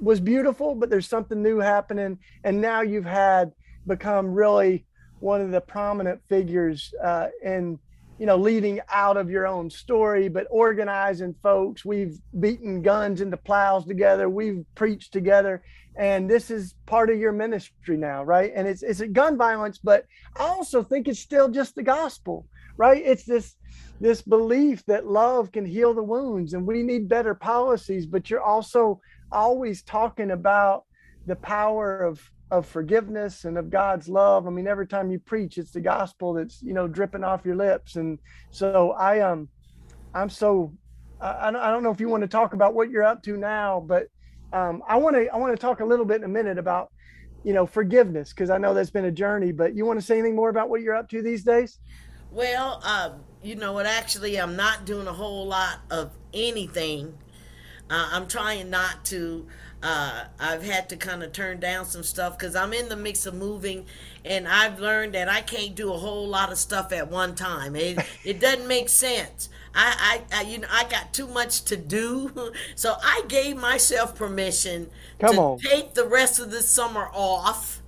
S1: was beautiful, but there's something new happening. And now you've had become really one of the prominent figures uh, in, you know, leading out of your own story, but organizing folks. We've beaten guns into plows together. We've preached together. And this is part of your ministry now, right? And it's it's gun violence, but I also think it's still just the gospel, right? It's this this belief that love can heal the wounds and we need better policies but you're also always talking about the power of of forgiveness and of God's love. I mean, every time you preach, it's the gospel that's you know dripping off your lips. And so I um, I'm so I, I don't know if you want to talk about what you're up to now, but um, I want to I want to talk a little bit in a minute about you know forgiveness because I know that's been a journey. But you want to say anything more about what you're up to these days?
S2: Well, um, you know what? Actually, I'm not doing a whole lot of anything. Uh, I'm trying not to. Uh, I've had to kind of turn down some stuff because I'm in the mix of moving, and I've learned that I can't do a whole lot of stuff at one time. It it doesn't make sense. I, I, I, you know I got too much to do, so I gave myself permission
S1: Come
S2: to
S1: on.
S2: take the rest of the summer off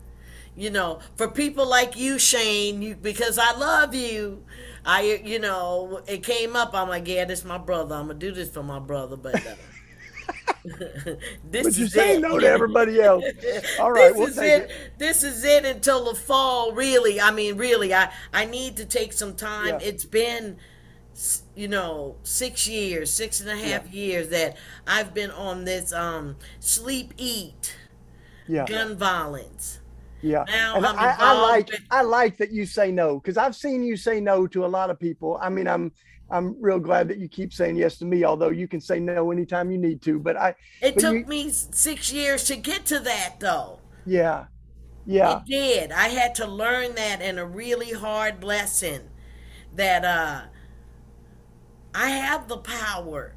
S2: you know, for people like you, Shane, you because I love you. I, you know, it came up. I'm like, yeah, this is my brother. I'm gonna do this for my brother, but. Uh,
S1: this but you say it. no to everybody else. All right,
S2: this
S1: we'll
S2: is it. it. This is it until the fall. Really, I mean, really, I I need to take some time. Yeah. It's been, you know, six years, six and a half yeah. years that I've been on this um sleep eat, yeah. gun violence
S1: yeah, now and I, I, like I like that you say no because I've seen you say no to a lot of people. I mean, I'm I'm real glad that you keep saying yes to me, although you can say no anytime you need to. But I
S2: it
S1: but
S2: took
S1: you,
S2: me six years to get to that, though.
S1: Yeah, yeah,
S2: it did. I had to learn that in a really hard lesson that uh I have the power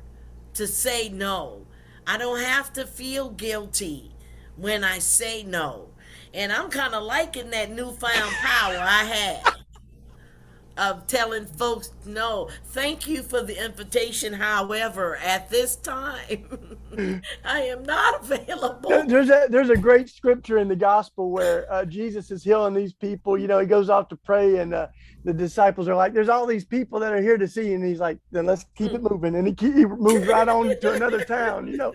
S2: to say no. I don't have to feel guilty when I say no. And I'm kind of liking that newfound power I have of telling folks no. Thank you for the invitation. However, at this time, I am not available.
S1: There's a there's a great scripture in the gospel where uh, Jesus is healing these people. You know, he goes off to pray, and uh, the disciples are like, "There's all these people that are here to see," you and he's like, "Then let's keep it moving." And he, keep, he moves right on to another town. You know,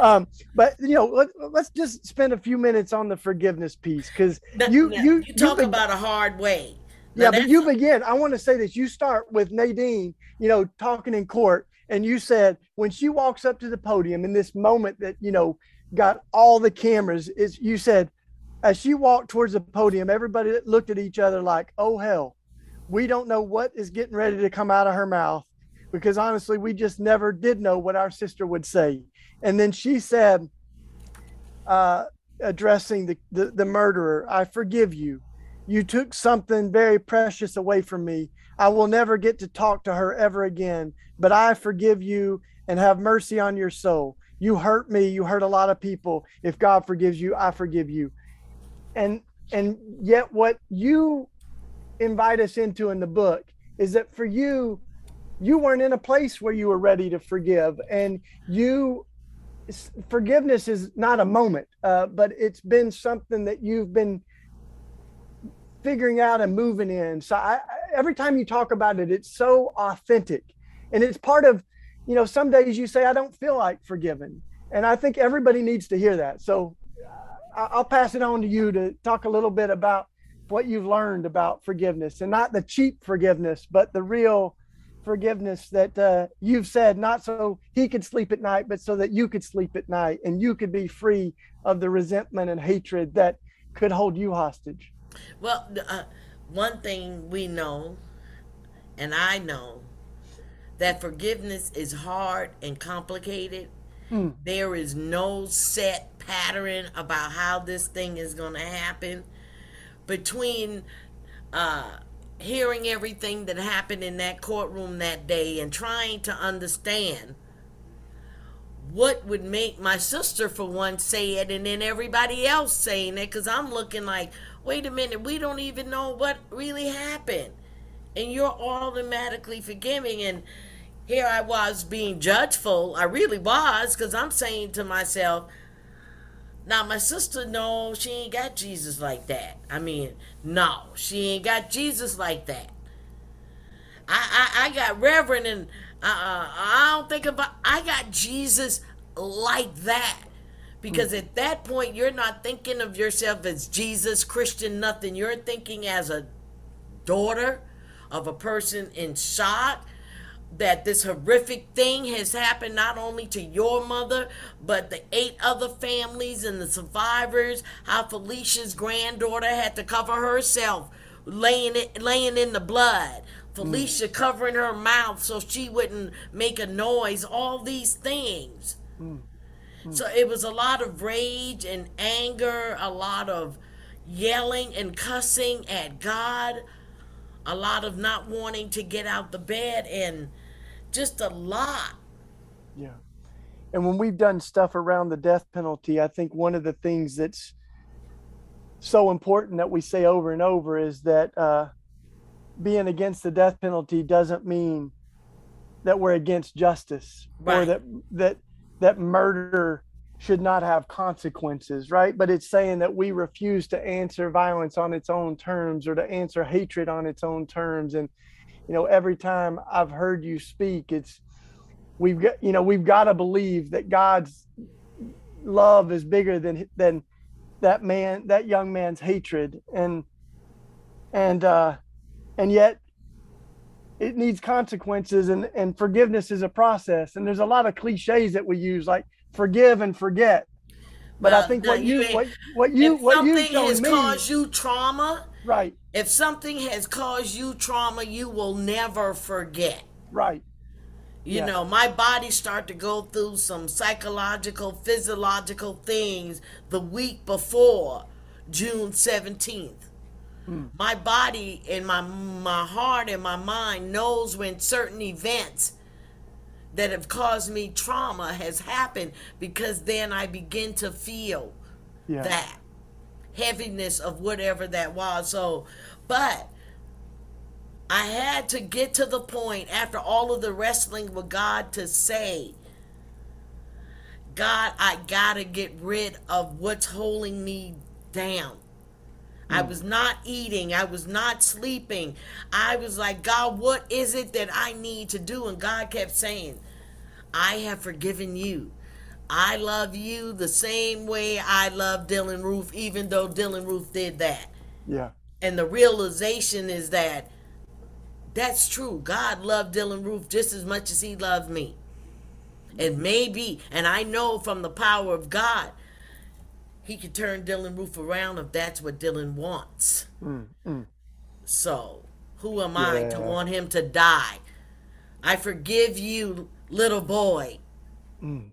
S1: um, but you know, let, us just spend a few minutes on the forgiveness piece because you, you
S2: you talk about a hard way
S1: yeah, but you begin. I want to say this. You start with Nadine, you know, talking in court, and you said when she walks up to the podium in this moment that you know got all the cameras, is you said as she walked towards the podium, everybody looked at each other like, "Oh hell, we don't know what is getting ready to come out of her mouth," because honestly, we just never did know what our sister would say. And then she said, uh, addressing the, the the murderer, "I forgive you." You took something very precious away from me. I will never get to talk to her ever again, but I forgive you and have mercy on your soul. You hurt me, you hurt a lot of people. If God forgives you, I forgive you. And and yet what you invite us into in the book is that for you you weren't in a place where you were ready to forgive and you forgiveness is not a moment uh, but it's been something that you've been figuring out and moving in. So I, every time you talk about it, it's so authentic, and it's part of, you know, some days you say I don't feel like forgiving, and I think everybody needs to hear that. So I'll pass it on to you to talk a little bit about what you've learned about forgiveness and not the cheap forgiveness, but the real forgiveness that uh, you've said, not so he could sleep at night, but so that you could sleep at night and you could be free of the resentment and hatred that could hold you hostage.
S2: Well, uh, one thing we know, and I know, that forgiveness is hard and complicated. Hmm. There is no set pattern about how this thing is going to happen. Between uh, hearing everything that happened in that courtroom that day and trying to understand what would make my sister for one say it and then everybody else saying it because i'm looking like wait a minute we don't even know what really happened and you're automatically forgiving and here i was being judgeful i really was because i'm saying to myself now my sister, no, she ain't got Jesus like that. I mean, no, she ain't got Jesus like that. I I, I got Reverend, and uh, I don't think about. I got Jesus like that. Because mm. at that point, you're not thinking of yourself as Jesus, Christian, nothing. You're thinking as a daughter of a person in shock that this horrific thing has happened not only to your mother, but the eight other families and the survivors. How Felicia's granddaughter had to cover herself, laying it, laying in the blood. Felicia mm. covering her mouth so she wouldn't make a noise. All these things. Mm. Mm. So it was a lot of rage and anger, a lot of yelling and cussing at God, a lot of not wanting to get out the bed and just a lot.
S1: Yeah. And when we've done stuff around the death penalty, I think one of the things that's so important that we say over and over is that uh, being against the death penalty doesn't mean that we're against justice right. or that that that murder should not have consequences, right? But it's saying that we refuse to answer violence on its own terms or to answer hatred on its own terms. And you know, every time I've heard you speak, it's we've got you know we've got to believe that God's love is bigger than than that man that young man's hatred and and uh and yet it needs consequences and and forgiveness is a process and there's a lot of cliches that we use like forgive and forget but well, I think what you, you what what you what you
S2: has me, caused you trauma
S1: right
S2: if something has caused you trauma, you will never forget.
S1: Right.
S2: You yeah. know, my body start to go through some psychological, physiological things the week before June 17th. Mm. My body and my my heart and my mind knows when certain events that have caused me trauma has happened because then I begin to feel yeah. that heaviness of whatever that was. So, but I had to get to the point after all of the wrestling with God to say, God, I gotta get rid of what's holding me down. I hmm. was not eating. I was not sleeping. I was like, God, what is it that I need to do? And God kept saying, I have forgiven you. I love you the same way I love Dylann Roof, even though Dylann Roof did that.
S1: Yeah.
S2: And the realization is that that's true. God loved Dylann Roof just as much as he loved me. And maybe, and I know from the power of God, he could turn Dylann Roof around if that's what Dylann wants. Mm, mm. So, who am I to want him to die? I forgive you, little boy. Mm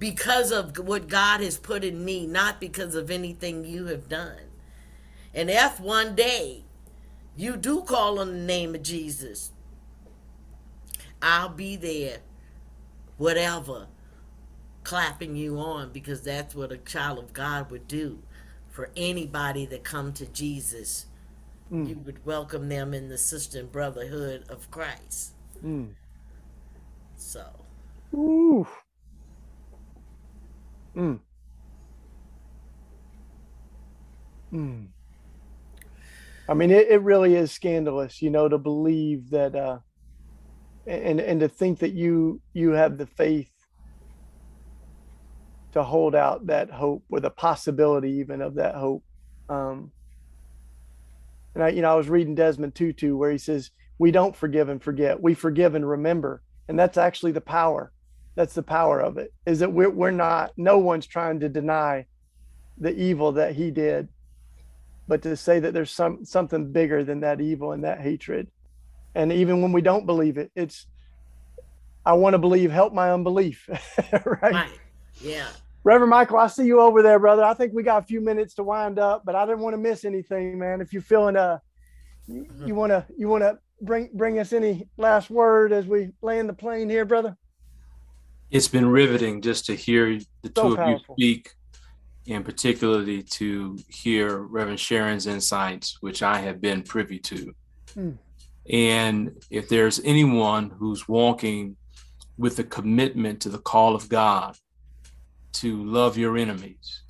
S2: because of what God has put in me, not because of anything you have done. And if one day you do call on the name of Jesus, I'll be there, whatever, clapping you on because that's what a child of God would do for anybody that come to Jesus. Mm. You would welcome them in the sister and brotherhood of Christ. Mm. So.
S1: Ooh. Mm. Mm. I mean, it, it really is scandalous, you know, to believe that, uh, and and to think that you you have the faith to hold out that hope or the possibility even of that hope. Um, And I, you know, I was reading Desmond Tutu where he says, "We don't forgive and forget. We forgive and remember." And that's actually the power. That's the power of it. Is that we're we're not. No one's trying to deny the evil that he did, but to say that there's some something bigger than that evil and that hatred. And even when we don't believe it, it's I want to believe, help my unbelief. right?
S2: Right. Yeah.
S1: Reverend Michael, I see you over there, brother. I think we got a few minutes to wind up, but I didn't want to miss anything, man. If you're feeling uh you, you wanna you wanna bring bring us any last word as we land the plane here, brother?
S3: It's been riveting just to hear the
S1: So
S3: two of you speak, and particularly to hear Reverend Sharon's insights, which I have been privy to.
S1: Hmm.
S3: And if there's anyone who's walking with a commitment to the call of God to love your enemies,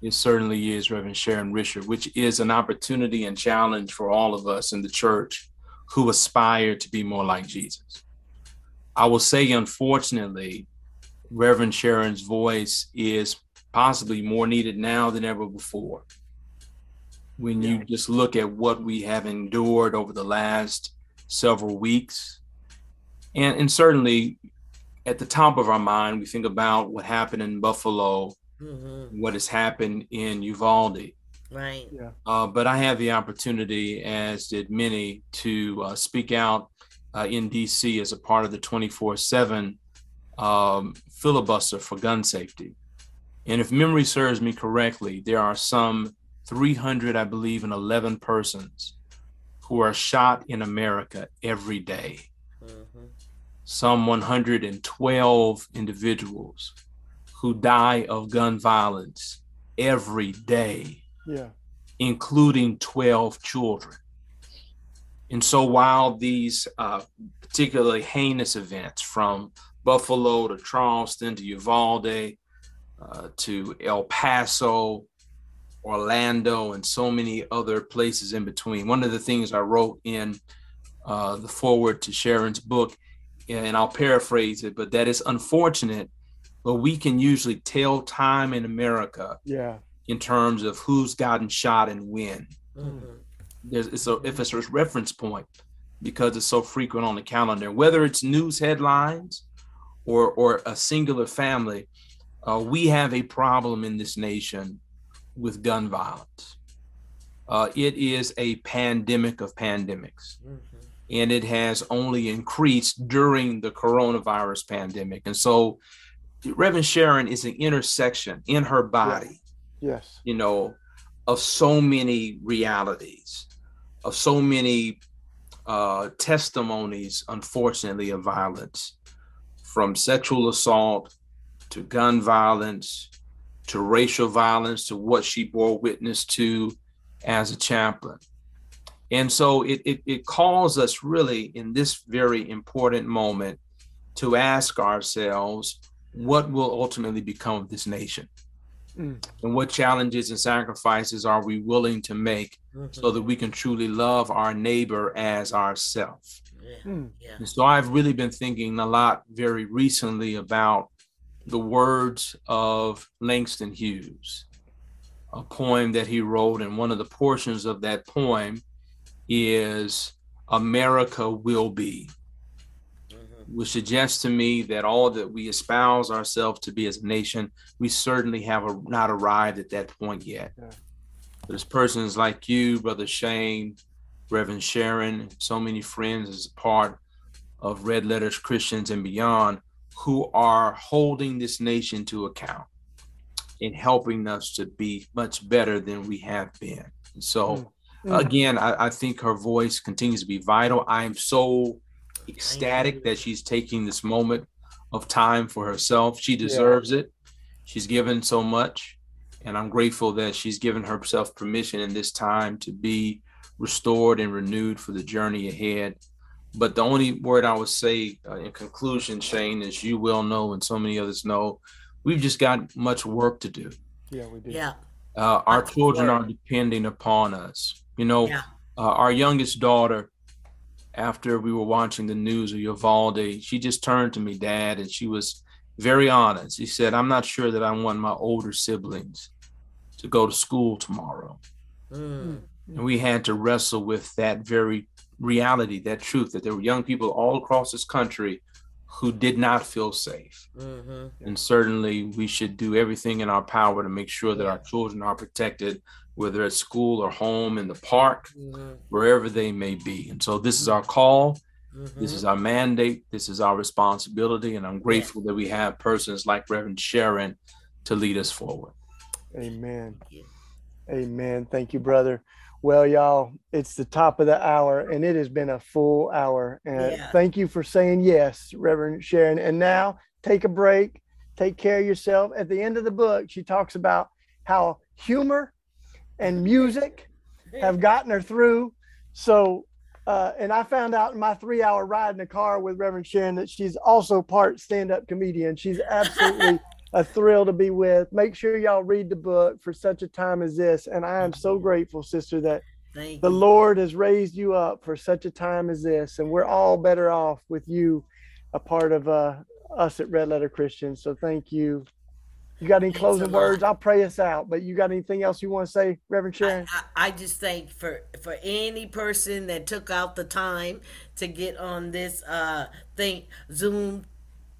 S3: it certainly is Reverend Sharon Risher, which is an opportunity and challenge for all of us in the church who aspire to be more like Jesus. I will say, unfortunately, Reverend Sharon's voice is possibly more needed now than ever before. When you just look at what we have endured over the last several weeks, and, and certainly at the top of our mind, we think about what happened in Buffalo,
S2: hmm
S3: what has happened in Uvalde.
S2: Right.
S3: Uh, but I had the opportunity, as did many, to uh, speak out uh, in DC as a part of the 24 7 um, filibuster for gun safety. And if memory serves me correctly, there are some 300, I believe, and 11 persons who are shot in America every day.
S2: hmm
S3: Some 112 individuals who die of gun violence every day
S1: Yeah.
S3: including 12 children. And so while these uh, particularly heinous events from Buffalo to Charleston to Uvalde uh, to El Paso, Orlando, and so many other places in between, one of the things I wrote in uh, the foreword to Sharon's book, and I'll paraphrase it, but that is unfortunate, but we can usually tell time in America
S1: Yeah.
S3: in terms of who's gotten shot and when.
S2: hmm
S3: There's it's a if it's a reference point because it's so frequent on the calendar. Whether it's news headlines or or a singular family, uh, we have a problem in this nation with gun violence. Uh, it is a pandemic of pandemics
S2: hmm
S3: and it has only increased during the coronavirus pandemic. And so, Reverend Sharon is an intersection in her body
S1: Yes.
S3: you know, of so many realities, of so many uh, testimonies, unfortunately, of violence, from sexual assault to gun violence to racial violence to what she bore witness to as a chaplain. And so it, it, it calls us really in this very important moment to ask ourselves what will ultimately become of this nation?
S1: Mm.
S3: and what challenges and sacrifices are we willing to make so that we can truly love our neighbor as ourselves
S2: Yeah.
S1: Mm.
S2: Yeah.
S3: and so i've really been thinking a lot very recently about the words of langston hughes a poem that he wrote and one of the portions of that poem is america will be
S2: hmm
S3: which suggests to me that all that we espouse ourselves to be as a nation, we certainly have a, not arrived at that point yet.
S1: Yeah.
S3: But as persons like you, Brother Shane, Reverend Sharon, so many friends as a part of Red Letters Christians and beyond, who are holding this nation to account and helping us to be much better than we have been. And so,
S1: Mm.
S3: Again, I, I think her voice continues to be vital. I am so ecstatic that she's taking this moment of time for herself. She deserves it. She's given so much. And I'm grateful that she's given herself permission in this time to be restored and renewed for the journey ahead. But the only word I would say uh, in conclusion, Shane, as you well know, and so many others know, we've just got much work to do.
S1: Yeah, we do.
S2: Yeah.
S3: Uh, our
S2: Much
S3: children
S2: work.
S3: are depending upon us. You know,
S2: Yeah.
S3: uh, our youngest daughter, after we were watching the news of Uvalde, she just turned to me, Dad, and she was very honest. She said, I'm not sure that I want my older siblings to go to school tomorrow.
S2: Mm.
S3: And we had to wrestle with that very reality, that truth that there were young people all across this country who did not feel safe. Mm-hmm. And certainly we should do everything in our power to make sure that our children are protected, whether at school or home, in the park, mm-hmm. wherever they may be. And so this is our call. Mm-hmm. This is our mandate. This is our responsibility. And I'm grateful that we have persons like Reverend Sharon to lead us forward.
S1: Amen. Amen. Thank you, brother. Well, y'all, it's the top of the hour and it has been a full hour. And yeah. thank you for saying yes, Reverend Sharon. And now take a break, take care of yourself. At the end of the book, she talks about how humor and music have gotten her through. So, uh, and I found out in my three hour ride in the car with Reverend Sharon that she's also part stand up comedian. She's absolutely a thrill to be with. Make sure y'all read the book for such a time as this. And I am so grateful, sister, that Thank the you. Lord has raised you up for such a time as this. And we're all better off with you, a part of uh, us at Red Letter Christians. So thank you. You got any closing words? I'll pray us out. But you got anything else you want to say, Reverend Sharon?
S2: I, I, I just thank for for any person that took out the time to get on this uh thing Zoom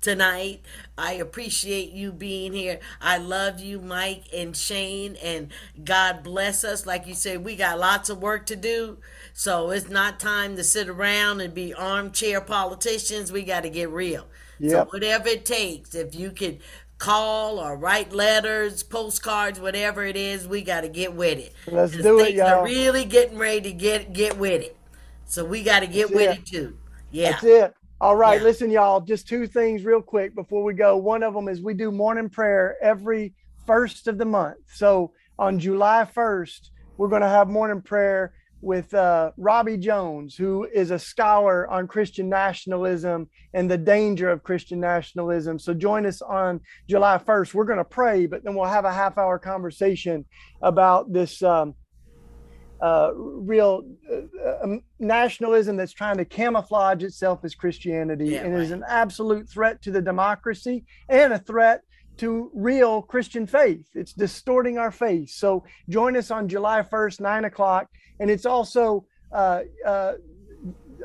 S2: tonight. I appreciate you being here. I love you, Mike and Shane, and God bless us. Like you said, we got lots of work to do. So it's not time to sit around and be armchair politicians. We got to get real. Yep. So whatever it takes, if you could call or write letters, postcards, whatever it is, we got to get with it.
S1: Let's do it, y'all.
S2: Are really getting ready to get get with it. So we got to get That's with it. it too. Yeah.
S1: That's it. All right, yeah. listen, y'all, just two things real quick before we go. One of them is we do morning prayer every first of the month. So on July 1st, we're going to have morning prayer with uh, Robbie Jones, who is a scholar on Christian nationalism and the danger of Christian nationalism. So join us on July 1st. We're going to pray, but then we'll have a half hour conversation about this. Um, uh, real uh, um, nationalism that's trying to camouflage itself as Christianity yeah, and right. is an absolute threat to the democracy and a threat to real Christian faith. It's distorting our faith. So join us on July 1st, nine o'clock. And it's also uh, uh,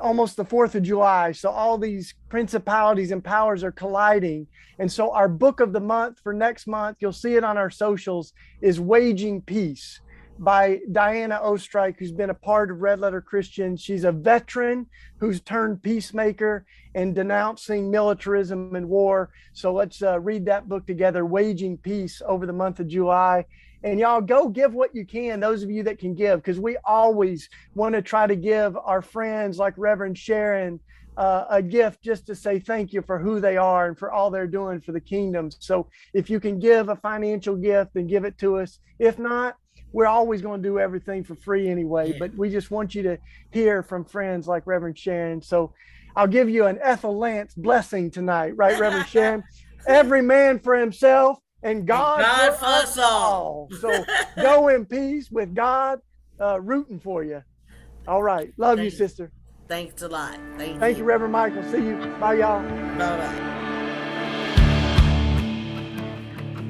S1: almost the 4th of July. So all these principalities and powers are colliding. And so our book of the month for next month, you'll see it on our socials, is Waging Peace by Diana Oestreich, who's been a part of Red Letter Christian. She's a veteran who's turned peacemaker and denouncing militarism and war. So let's uh, read that book together, Waging Peace, over the month of July. And y'all go give what you can, those of you that can give, because we always want to try to give our friends like Reverend Sharon uh, a gift just to say thank you for who they are and for all they're doing for the kingdom. So if you can give a financial gift, then give it to us. If not, we're always going to do everything for free anyway, but we just want you to hear from friends like Reverend Sharon. So I'll give you an Ethel Lance blessing tonight, right, Reverend Sharon? Every man for himself and God,
S2: God for us all.
S1: So go in peace with God uh, rooting for you. All right. Love you, sister.
S2: Thanks a lot. Thank,
S1: Thank you. you, Reverend Michael. See you. Bye, y'all.
S2: Bye bye.